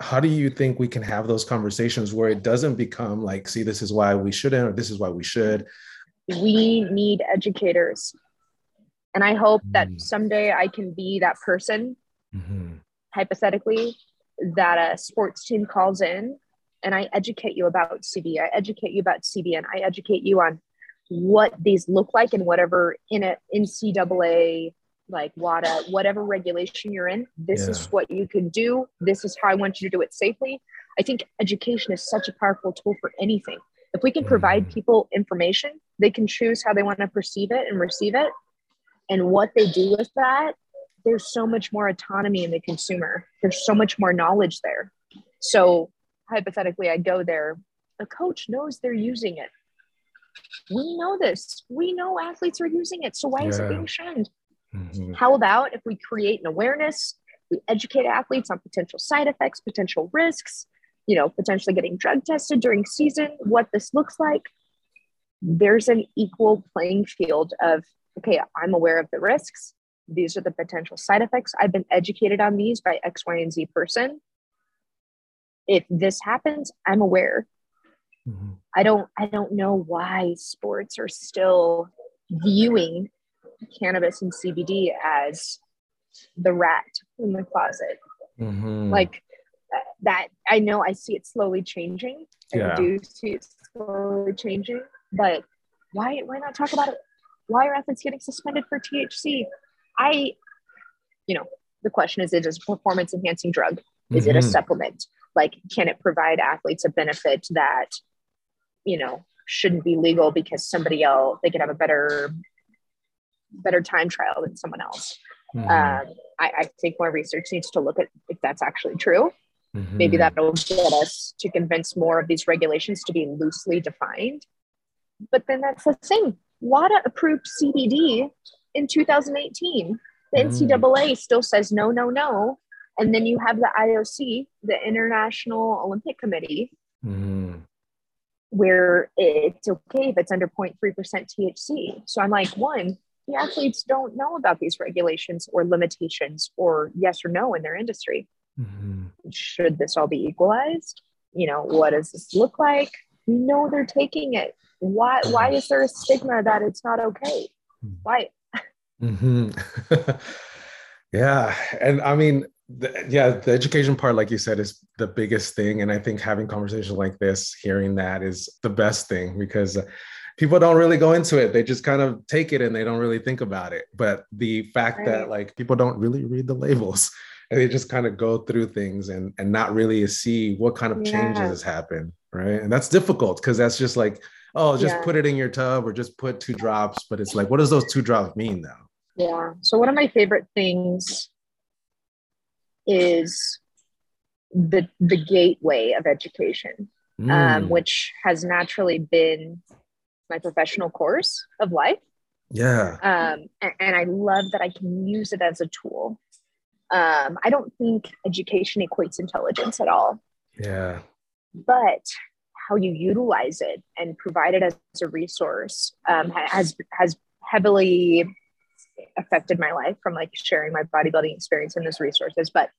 how do you think we can have those conversations where it doesn't become like see this is why we shouldn't or this is why we should we need educators and i hope that someday i can be that person mm-hmm. hypothetically that a sports team calls in and i educate you about cb i educate you about cbn i educate you on what these look like and whatever in a ncaa like WADA, whatever regulation you're in, this yeah. is what you can do. This is how I want you to do it safely. I think education is such a powerful tool for anything. If we can provide people information, they can choose how they want to perceive it and receive it. And what they do with that, there's so much more autonomy in the consumer. There's so much more knowledge there. So hypothetically, I go there, a coach knows they're using it. We know this. We know athletes are using it. So why yeah. is it being shunned? Mm-hmm. How about if we create an awareness, we educate athletes on potential side effects, potential risks, you know, potentially getting drug tested during season, what this looks like. There's an equal playing field of, okay, I'm aware of the risks. These are the potential side effects. I've been educated on these by X, Y, and Z person. If this happens, I'm aware. Mm-hmm. I don't I don't know why sports are still viewing cannabis and CBD as the rat in the closet. Mm-hmm. Like that, I know I see it slowly changing. Yeah. I do see it slowly changing, but why why not talk about it? Why are athletes getting suspended for THC? I, you know, the question is: Is it a performance enhancing drug? Is mm-hmm. it a mm-hmm. supplement? Like, can it provide athletes a benefit that, you know, shouldn't be legal because somebody else they could have a better better time trial than someone else. Mm-hmm. Um, I, I, think more research needs to look at if that's actually true. Mm-hmm. Maybe that'll get us to convince more of these regulations to be loosely defined. But then that's the thing. WADA approved CBD in 2018. The mm. NCAA still says no, no, no. And then you have the IOC, the International Olympic Committee, mm. where it's okay if it's under 0.3% THC. So I'm like, one, the athletes don't know about these regulations or limitations or yes or no in their industry. Mm-hmm. Should this all be equalized? You know, what does this look like? We know they're taking it. Why why is there a stigma that it's not okay? Why? Mm-hmm. yeah. And I mean, the, yeah, the education part, like you said, is the biggest thing. And I think having conversations like this, hearing that is the best thing because people don't really go into it. They just kind of take it and they don't really think about it. But the fact right. that like people don't really read the labels and they just kind of go through things and and not really see what kind of changes yeah. has happened, right? And that's difficult because that's just like, oh, just yeah. put it in your tub or just put two drops. But it's like, what does those two drops mean though? Yeah. So one of my favorite things is the the gateway of education mm. um, which has naturally been my professional course of life. Yeah. Um, and, and, I love that I can use it as a tool. Um, I don't think education equates intelligence at all. Yeah. But how you utilize it and provide it as a resource um, has has heavily affected my life from like sharing my bodybuilding experience and those resources. But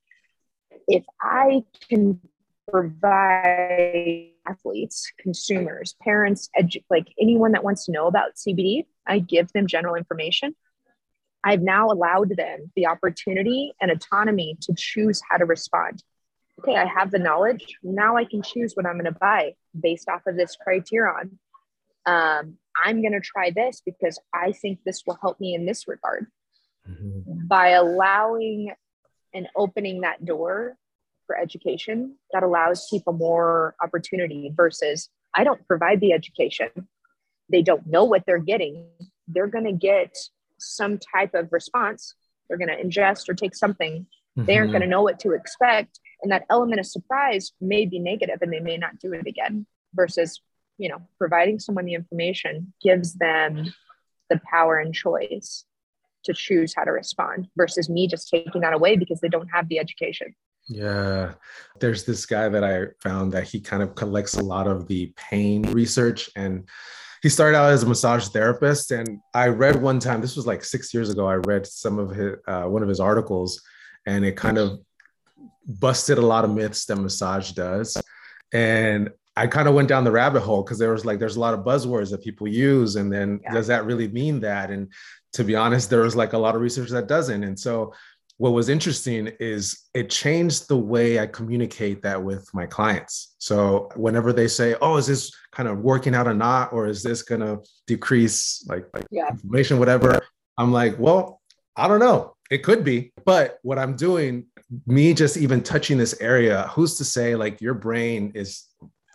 if I can provide athletes, consumers, parents, edu- like anyone that wants to know about CBD, I give them general information. I've now allowed them the opportunity and autonomy to choose how to respond. Okay, I have the knowledge. Now I can choose what I'm going to buy based off of this criterion. Um, I'm going to try this because I think this will help me in this regard. Mm-hmm. By allowing and opening that door for education, that allows people more opportunity versus I don't provide the education. They don't know what they're getting. They're going to get some type of response. They're going to ingest or take something. Mm-hmm. They aren't going to know what to expect. And that element of surprise may be negative and they may not do it again versus you know providing someone the information gives them the power and choice to choose how to respond versus me just taking that away because they don't have the education yeah there's this guy that i found that he kind of collects a lot of the pain research and he started out as a massage therapist and i read one time this was like six years ago i read some of his uh, one of his articles and it kind of busted a lot of myths that massage does and I kind of went down the rabbit hole because there was like there's a lot of buzzwords that people use, and then yeah. does that really mean that? And to be honest, there was like a lot of research that doesn't. And so what was interesting is it changed the way I communicate that with my clients. So whenever they say, "Oh, is this kind of working out or not, or is this going to decrease like like yeah. inflammation, whatever?" I'm like, "Well, I don't know. It could be, but what I'm doing, me just even touching this area, who's to say like your brain is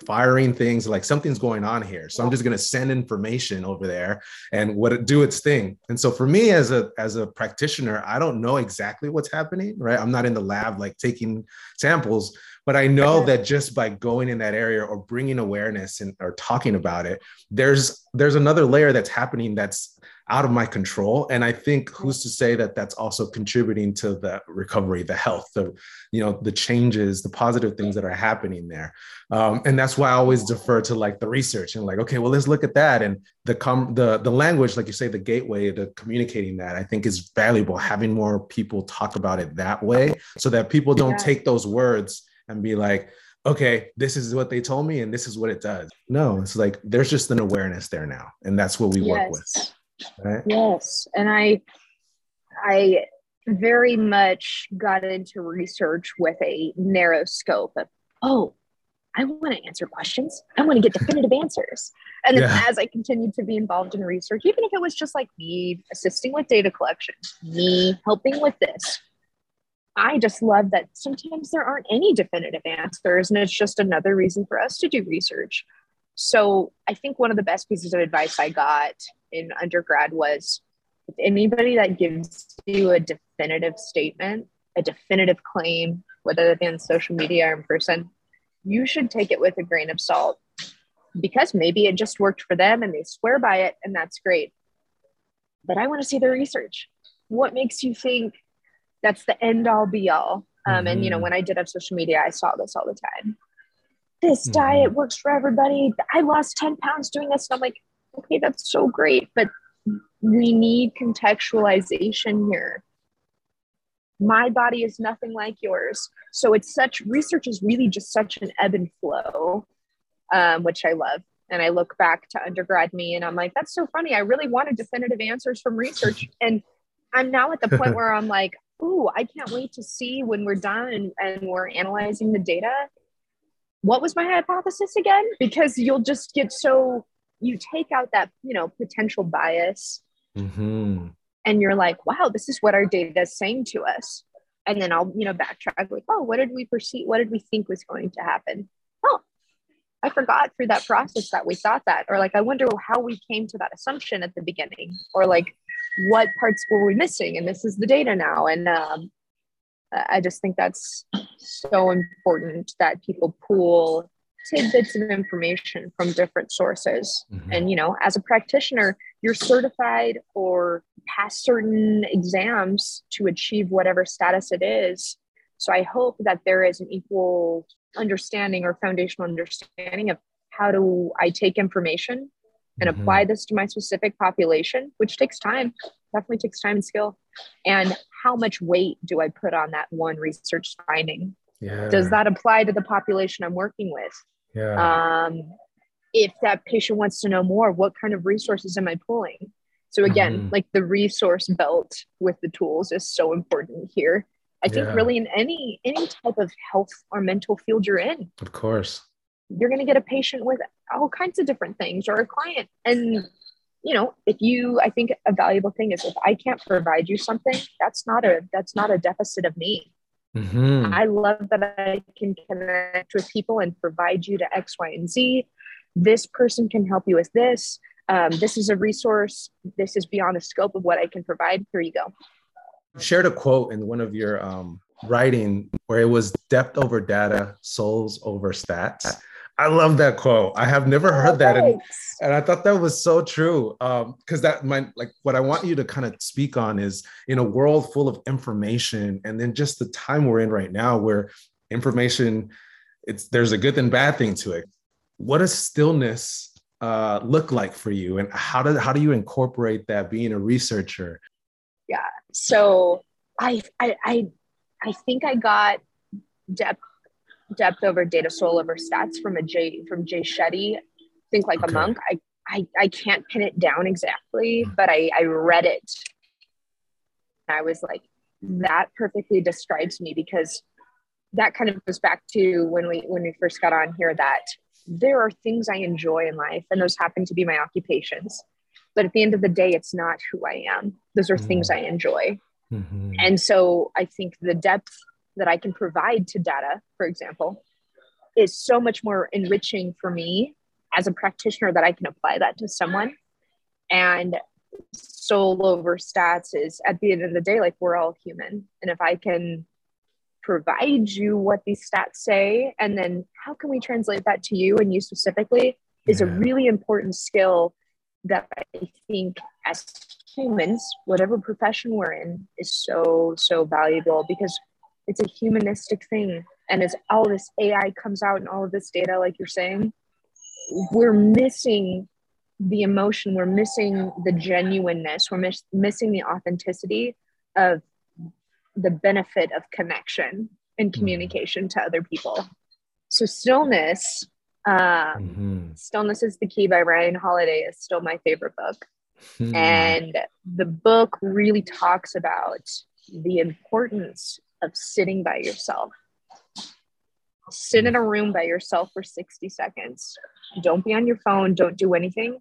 firing things like something's going on here. So i'm just going to send information over there and what it do its thing. And so for me as a as a practitioner i don't know exactly what's happening right? I'm not in the lab like taking samples but i know mm-hmm. that just by going in that area or bringing awareness and or talking about it there's there's another layer that's happening that's out of my control and i think who's to say that that's also contributing to the recovery the health the you know the changes the positive things that are happening there um, and that's why i always defer to like the research and like okay well let's look at that and the com the the language like you say the gateway to communicating that i think is valuable having more people talk about it that way so that people don't yeah. take those words and be like okay, this is what they told me and this is what it does. No, it's like there's just an awareness there now. And that's what we yes. work with. Right? Yes. And I I very much got into research with a narrow scope of, oh, I want to answer questions. I want to get definitive answers. And then yeah. as I continued to be involved in research, even if it was just like me assisting with data collection, me helping with this, I just love that sometimes there aren't any definitive answers. And it's just another reason for us to do research. So I think one of the best pieces of advice I got in undergrad was if anybody that gives you a definitive statement, a definitive claim, whether it be on social media or in person, you should take it with a grain of salt because maybe it just worked for them and they swear by it, and that's great. But I want to see the research. What makes you think that's the end all be all? Um, mm-hmm. And you know, mm-hmm. when I did have social media, I saw this all the time. This mm-hmm. diet works for everybody. I lost 10 pounds doing this. And I'm like, okay, that's so great, but we need contextualization here. My body is nothing like yours. So it's such, research is really just such an ebb and flow, um, which I love. And I look back to undergrad me and I'm like, that's so funny. I really wanted definitive answers from research. And I'm now at the point where I'm like, ooh, I can't wait to see when we're done and, and we're analyzing the data. What was my hypothesis again? Because you'll just get so you take out that you know potential bias mm-hmm. and you're like wow this is what our data is saying to us. And then i'll you know backtrack like oh what did we perceive what did we think was going to happen? Oh i forgot through that process that we thought that. Or like i wonder how we came to that assumption at the beginning. Or like what parts were we missing? And this is the data now. And um, i just think that's so important that people pool tidbits of information from different sources. Mm-hmm. And, you know, as a practitioner, you're certified or pass certain exams to achieve whatever status it is. So I hope that there is an equal understanding or foundational understanding of how do I take information and mm-hmm. apply this to my specific population, which takes time, definitely takes time and skill. And how much weight do I put on that one research finding? Yeah. Does that apply to the population I'm working with? Yeah. Um, if that patient wants to know more, what kind of resources am I pulling? So again, mm-hmm. like the resource belt with the tools is so important here. I think yeah. really in any any type of health or mental field you're in. Of course. You're going to get a patient with all kinds of different things or a client and you know, if you I think a valuable thing is if I can't provide you something, that's not a that's not a deficit of me. Mm-hmm. I love that I can connect with people and provide you to X, Y, and Z. This person can help you with this. Um, this is a resource. This is beyond the scope of what I can provide. Here you go. shared a quote in one of your um, writing where it was depth over data, souls over stats. I love that quote. I have never oh, heard that, and, and, I thought that was so true. Um, because that might like what I want you to kind of speak on is in a world full of information, and then just the time we're in right now, where information, it's there's a good and bad thing to it. What does stillness uh, look like for you, and how do how do you incorporate that being a researcher? Yeah. So I I I, I think I got depth depth over data soul over stats from a Jay from Jay Shetty. Think like okay. a monk. I, I I can't pin it down exactly, hmm. but I I read it. I was like, that perfectly describes me because that kind of goes back to when we when we first got on here that there are things I enjoy in life, and those happen to be my occupations. But at the end of the day, it's not who I am. Those are mm-hmm. things I enjoy. Mm-hmm. And so I think the depth that I can provide to data, for example, is so much more enriching for me as a practitioner that I can apply that to someone. And soul over stats is at the end of the day, like we're all human. And if I can provide you what these stats say, and then how can we translate that to you and you specifically is yeah. a really important skill that I think as humans, whatever profession we're in, is so, so valuable because it's a humanistic thing and as all this ai comes out and all of this data like you're saying we're missing the emotion we're missing the genuineness we're miss- missing the authenticity of the benefit of connection and mm-hmm. communication to other people so stillness uh, mm-hmm. stillness is the key by ryan holiday is still my favorite book mm-hmm. and the book really talks about the importance of sitting by yourself. Sit in a room by yourself for 60 seconds. Don't be on your phone, don't do anything,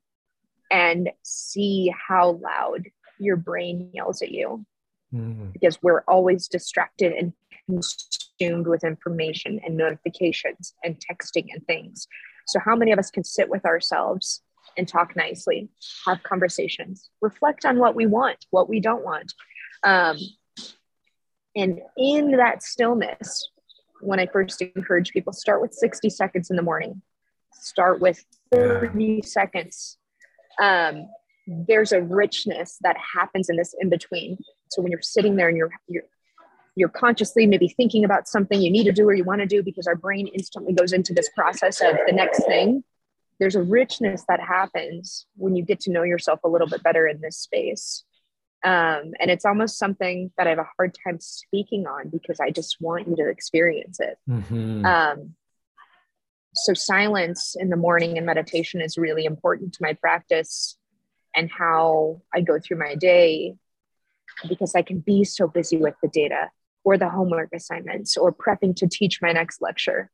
and see how loud your brain yells at you. Mm-hmm. Because we're always distracted and consumed with information and notifications and texting and things. So, how many of us can sit with ourselves and talk nicely, have conversations, reflect on what we want, what we don't want? Um, and in that stillness, when I first encourage people, start with 60 seconds in the morning, start with 30 seconds. Um, there's a richness that happens in this in between. So when you're sitting there and you're, you're you're consciously maybe thinking about something you need to do or you want to do because our brain instantly goes into this process of the next thing. There's a richness that happens when you get to know yourself a little bit better in this space. Um, and it's almost something that I have a hard time speaking on because I just want you to experience it. Mm-hmm. Um, so, silence in the morning and meditation is really important to my practice and how I go through my day because I can be so busy with the data or the homework assignments or prepping to teach my next lecture.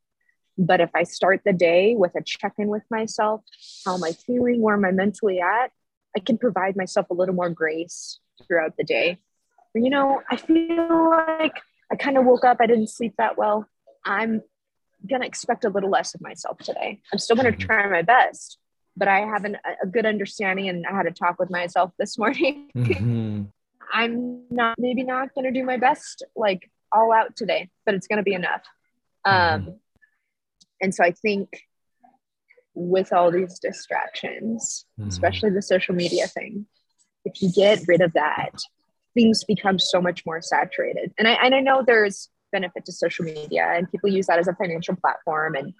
But if I start the day with a check in with myself, how am I feeling? Where am I mentally at? I can provide myself a little more grace throughout the day. You know, I feel like I kind of woke up, I didn't sleep that well. I'm going to expect a little less of myself today. I'm still going to try my best, but I have an, a good understanding and I had a talk with myself this morning. Mm-hmm. I'm not, maybe not going to do my best like all out today, but it's going to be enough. Mm-hmm. Um, and so I think with all these distractions, Mhm. especially the social media thing, if you get rid of that, things become so much more saturated. And I and I know there's benefit to social media and people use that as a financial platform and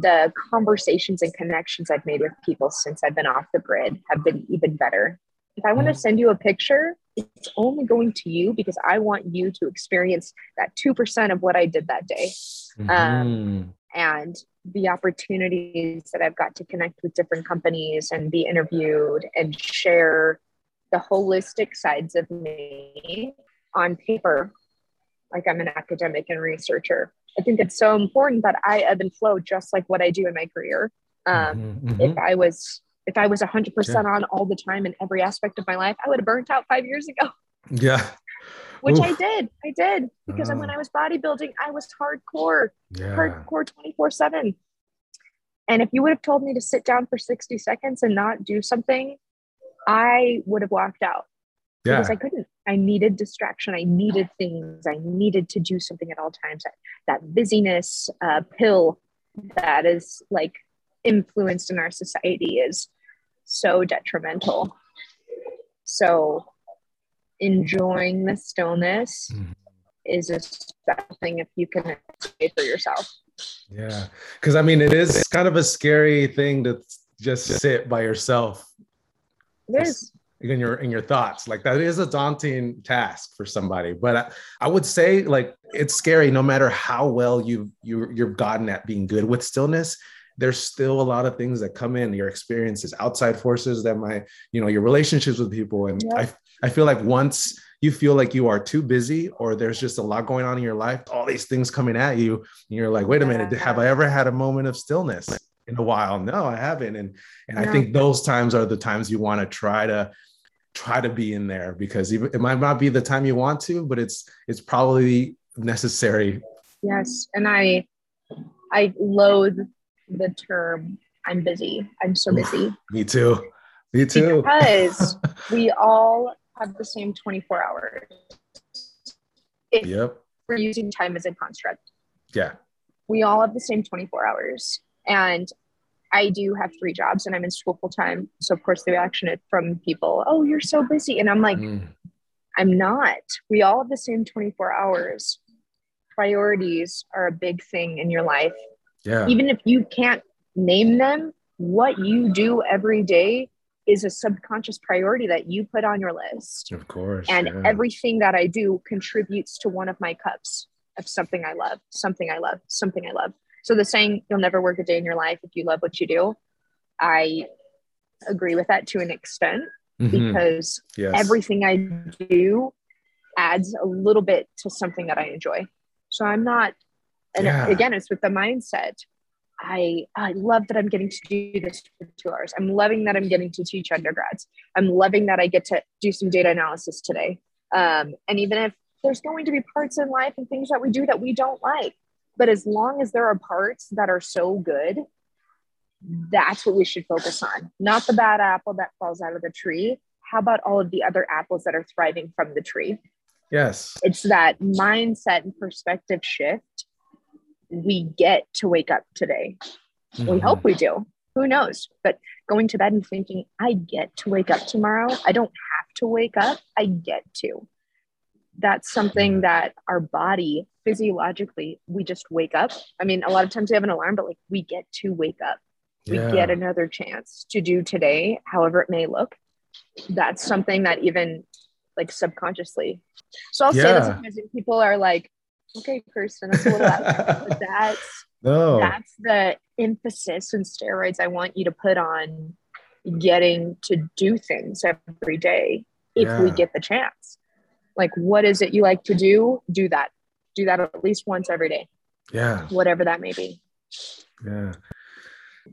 the conversations and connections I've made with people since I've been off the grid have been even better. If I want to send you a picture, it's only going to you because I want you to experience that 2% of what I did that day Mhm. And the opportunities that I've got to connect with different companies and be interviewed and share the holistic sides of me on paper, like I'm an academic and researcher. I think it's so important that I ebb and flow just like what I do in my career. Um, Mhm. If. I was if I was 100% on all the time in every aspect of my life, I would have burnt out five years ago Yeah. Which I did. I did because when Oh. I was bodybuilding, I was hardcore, Yeah. hardcore 24 7. And if you would have told me to sit down for 60 seconds and not do something, I would have walked out Yeah. because I couldn't. I needed distraction. I needed things. I needed to do something at all times. That, that busyness uh, pill that is like influenced in our society is so detrimental. So enjoying the stillness Mhm. is a special thing if you can say for yourself. Yeah. Because I mean, it is kind of a scary thing to just sit by yourself It is. in your in your thoughts. Like that is a daunting task for somebody. But I, I would say like it's scary no matter how well you you you've gotten at being good with stillness. There's still a lot of things that come in your experiences, outside forces that might, you know, your relationships with people. And Yeah. I feel like once you feel like you are too busy or there's just a lot going on in your life, all these things coming at you, and you're like, wait a minute, have I ever had a moment of stillness in a while? No, I haven't. And and I think those times are the times you want to try to try to be in there because even it might not be the time you want to, but it's it's probably necessary. Yes. And I I loathe the term I'm busy. I'm so busy. Me too. Me too. Because we all have the same 24 hours. If Yep. we're using time as a construct. Yeah. we all have the same 24 hours and i do have three jobs and i'm in school full time so of course the reaction from people oh you're so busy and i'm like Mm. i'm not we all have the same 24 hours priorities are a big thing in your life Yeah. even if you can't name them what you do every day is a subconscious priority that you put on your list Of course. and yeah. everything that I do contributes to one of my cups of something I love, something I love, something I love. So the saying, you'll never work a day in your life if you love what you do, I agree with that to an extent Mhm. because yes. everything I do adds a little bit to something that I enjoy. So I'm not, and Yeah. again, it's with the mindset. I I love that I'm getting to do this for two hours. I'm loving that I'm getting to teach undergrads. I'm loving that I get to do some data analysis today. Um, and even if there's going to be parts in life and things that we do that we don't like, but as long as there are parts that are so good, that's what we should focus on. Not the bad apple that falls out of the tree. How about all of the other apples that are thriving from the tree? yes. It's that mindset and perspective shift we get to wake up today. We Mhm. hope we do. Who knows? But going to bed and thinking, I get to wake up tomorrow. I don't have to wake up. I get to. That's something that our body physiologically, we just wake up. I mean, a lot of times we have an alarm, but like we get to wake up. We Yeah. get another chance to do today, however it may look. That's something that even like subconsciously. So I'll say this Yeah. because people are like, okay, Kirsten, that's a little out. But that's no. that's the emphasis and steroids I want you to put on getting to do things every day if we get the chance. Like, what is it you like to do? Do that. Do that at least once every day, yeah. whatever that may be. Yeah.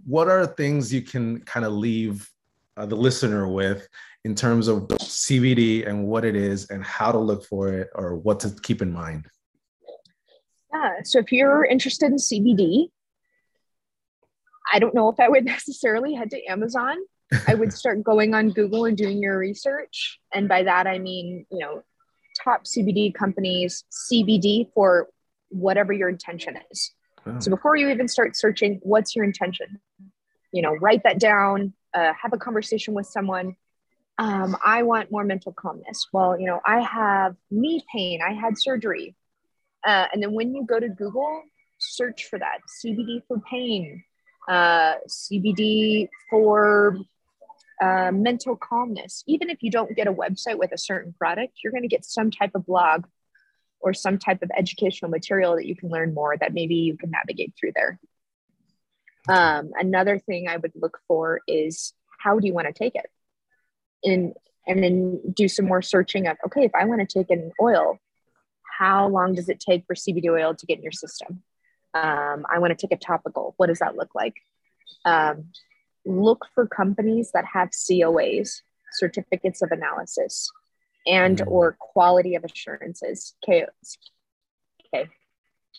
What are things you can kind of leave uh, the listener with in terms of CBD and what it is and how to look for it or what to keep in mind? Yeah. So if you're interested in CBD, I don't know if I would necessarily head to Amazon. I would start going on Google and doing your research. And by that, I mean, you know, top CBD companies, CBD for whatever your intention is. Oh. So before you even start searching, what's your intention? You know, write that down, uh, have a conversation with someone. Um, I want more mental calmness. Well, you know, I have knee pain, I had surgery. Uh, and then when you go to Google, search for that CBD for pain, uh, CBD for uh, mental calmness. Even if you don't get a website with a certain product, you're going to get some type of blog or some type of educational material that you can learn more that maybe you can navigate through there. Um, another thing I would look for is how do you want to take it? And and then do some more searching of okay, if I want to take an oil, how long does it take for CBD oil to get in your system? Um, I want to take a topical. What does that look like? Um, look for companies that have COAs, certificates of analysis, and mm. or quality of assurances, KOs. Okay.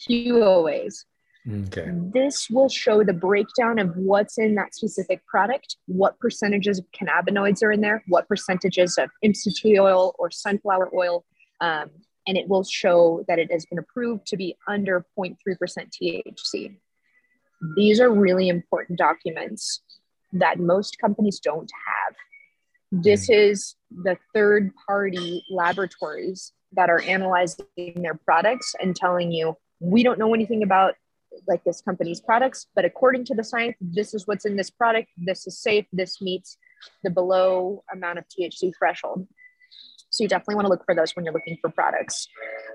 QOAs. Okay. This will show the breakdown of what's in that specific product, what percentages of cannabinoids are in there, what percentages of MCT oil or sunflower oil, um, and it will show that it has been approved to be under 0.3% THC. These are really important documents that most companies don't have. This mm. is the third party laboratories that are analyzing their products and telling you, we don't know anything about like this company's products, but according to the science, this is what's in this product. This is safe. This meets the below amount of THC threshold. So you definitely want to look for those when you're looking for products.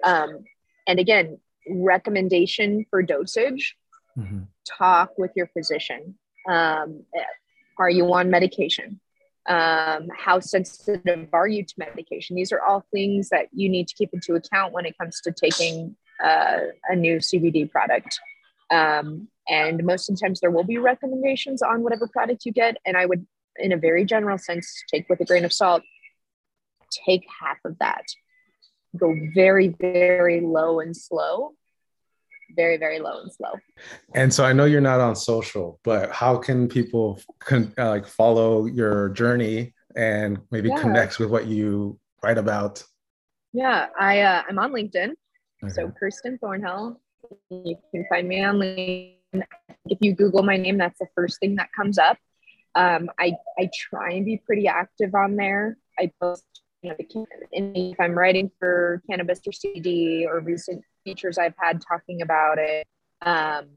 Um, and again, recommendation for dosage, mm-hmm. talk with your physician. Um, are you on medication? Um, how sensitive are you to medication? These are all things that you need to keep into account when it comes to taking uh, a new CBD product. Um, and most of the times there will be recommendations on whatever product you get. And I would, in a very general sense, take with a grain of salt, take half of that. Go very, very low and slow. Very very low and slow. And so i know you're not on social but how can people con- uh, like follow your journey and maybe yeah. connect with what you write about? Yeah i uh, i'm on linkedin. Okay. so kirsten thornhill you can find me on linkedin. If you google my name that's the first thing that comes up. Um, I, I try and be pretty active on there. I post you know, if i'm writing for cannabis or cd or recent features I've had talking about it. Um,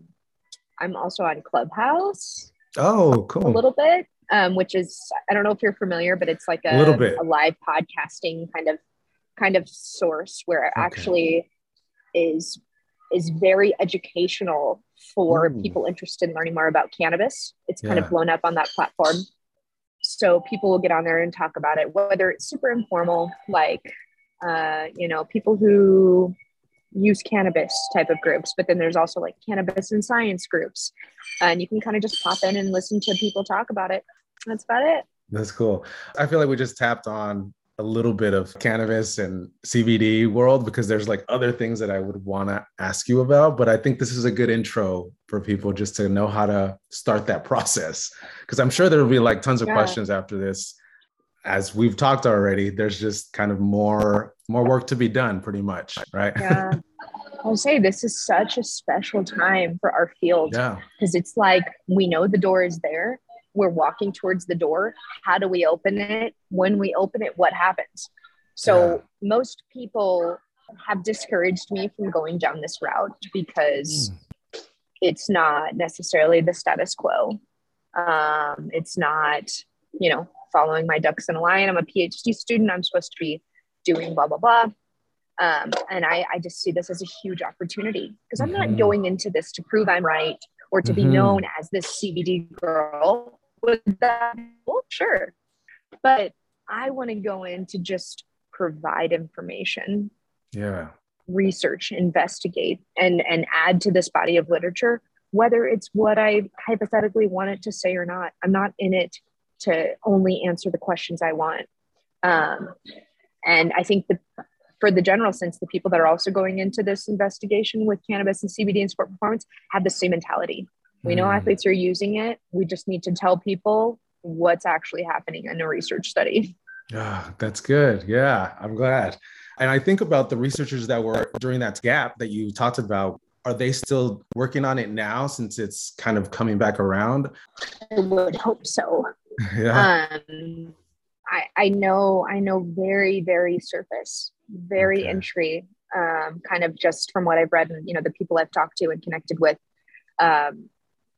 I'm also on Clubhouse. Oh, cool. A little bit, um, which is I don't know if you're familiar, but it's like a, a little bit a live podcasting kind of kind of source where it okay. actually is is very educational for Ooh. people interested in learning more about cannabis. It's kind of blown up on that platform. So people will get on there and talk about it, whether it's super informal, like uh, you know, people who use cannabis type of groups, but then there's also like cannabis and science groups. And you can kind of just pop in and listen to people talk about it. That's about it. That's cool. I feel like we just tapped on a little bit of cannabis and CBD world because there's like other things that I would want to ask you about. But I think this is a good intro for people just to know how to start that process. Because I'm sure there'll be like tons of yeah. questions after this. As we've talked already, there's just kind of more more work to be done pretty much right yeah i'll say this is such a special time for our field yeah because it's like we know the door is there we're walking towards the door how do we open it when we open it what happens so yeah. most people have discouraged me from going down this route because mm. It's not necessarily the status quo. Um, it's not you know following my ducks in a line. I'm a phd student. I'm supposed to be doing blah blah blah. Um, and I, I just see this as a huge opportunity because i'm not mm-hmm. going into this to prove i'm right or to mm-hmm. be known as this cbd girl. Would that well sure. But i want to go in to just provide information. Yeah research investigate and and add to this body of literature whether it's what i hypothetically want it to say or not i'm not in it to only answer the questions i want um, and I think that for the general sense, the people that are also going into this investigation with cannabis and CBD and sport performance have the same mentality. We know mm. athletes are using it. We just need to tell people what's actually happening in a research study. Yeah, that's good. Yeah, I'm glad. And I think about the researchers that were during that gap that you talked about are they still working on it now since it's kind of coming back around? I would hope so. yeah. Um, I, I know I know very very surface, very Okay. entry, um, kind of just from what I've read and you know the people I've talked to and connected with. Um,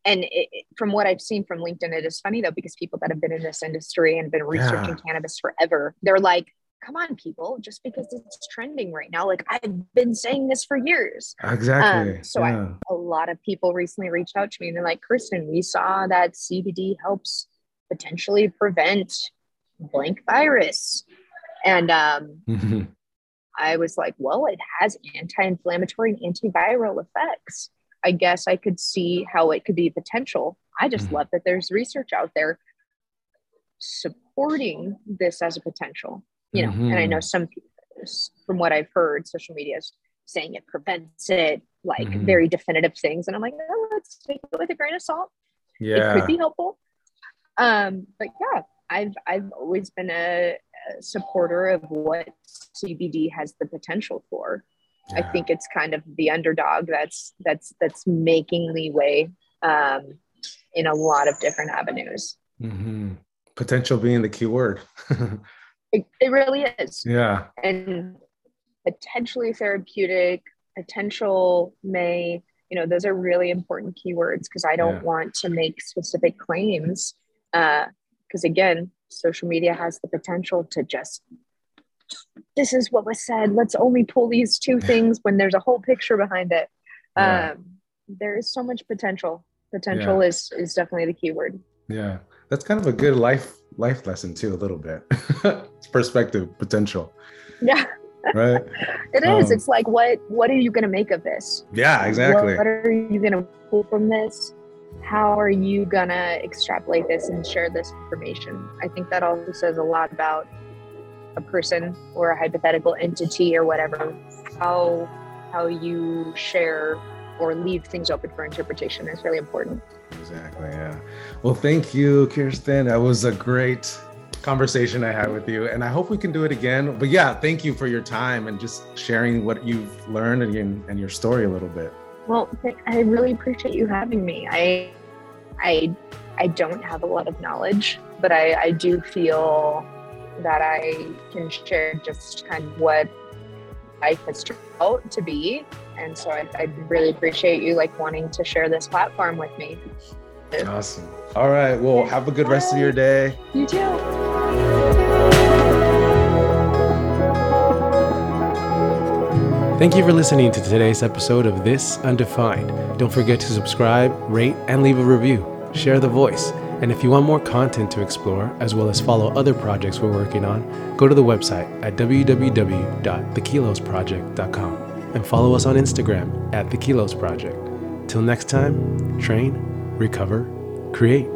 and it, from what I've seen from LinkedIn, it is funny though because people that have been in this industry and been researching cannabis forever, they're like, "Come on, people! Just because it's trending right now, like I've been saying this for years." Exactly. Um, so I- yeah. a lot of people recently reached out to me and they're like, Kirsten, we saw that CBD helps potentially prevent blank virus. And um. I was like, well, it has anti inflammatory and antiviral effects. I guess I could see how it could be potential. I just Mhm. love that there's research out there supporting this as a potential, you know. And I know some people, from what I've heard, social media is saying it prevents it, like Mhm. very definitive things. And I'm like, oh, let's take it with a grain of salt Yeah. it could be helpful. Um, but yeah, I've I've always been a, a supporter of what CBD has the potential for. I think it's kind of the underdog that's that's that's making leeway um, in a lot of different avenues. Mhm. Potential being the key word. It, it really is, yeah. and potentially therapeutic, potential may you know those are really important keywords because I don't Yeah. want to make specific claims because again, social media has the potential to just this is what was said. Let's only pull these two things when there's a whole picture behind it. Yeah. Um, there is so much potential. Potential is is definitely the keyword. Yeah. That's kind of a good life life lesson too, a little bit. Perspective, potential. Yeah, Right? it is. Um, it's like what what are you going to make of this? yeah, exactly. What are you going to pull from this? How are you going to extrapolate this and share this information? I think that also says a lot about a person or a hypothetical entity or whatever. How how you share or leave things open for interpretation is really important. Exactly. Yeah. Well, thank you, Kirsten. That was a great conversation I had with you, and I hope we can do it again. But yeah, thank you for your time and just sharing what you've learned and your, and your story a little bit. Well, I really appreciate you having me. I, I, I don't have a lot of knowledge, but I, I do feel that I can share just kind of what life has turned out to be, and so I, I really appreciate you like wanting to share this platform with me. Awesome. All right. Well, have a good rest of your day. You too. Thank you for listening to today's episode of This Undefined. Don't forget to subscribe, rate, and leave a review. Share the voice. And if you want more content to explore, as well as follow other projects we're working on, go to the website at www.thekilosproject.com and follow us on Instagram at The Kilos Project. Till next time, train, recover, create.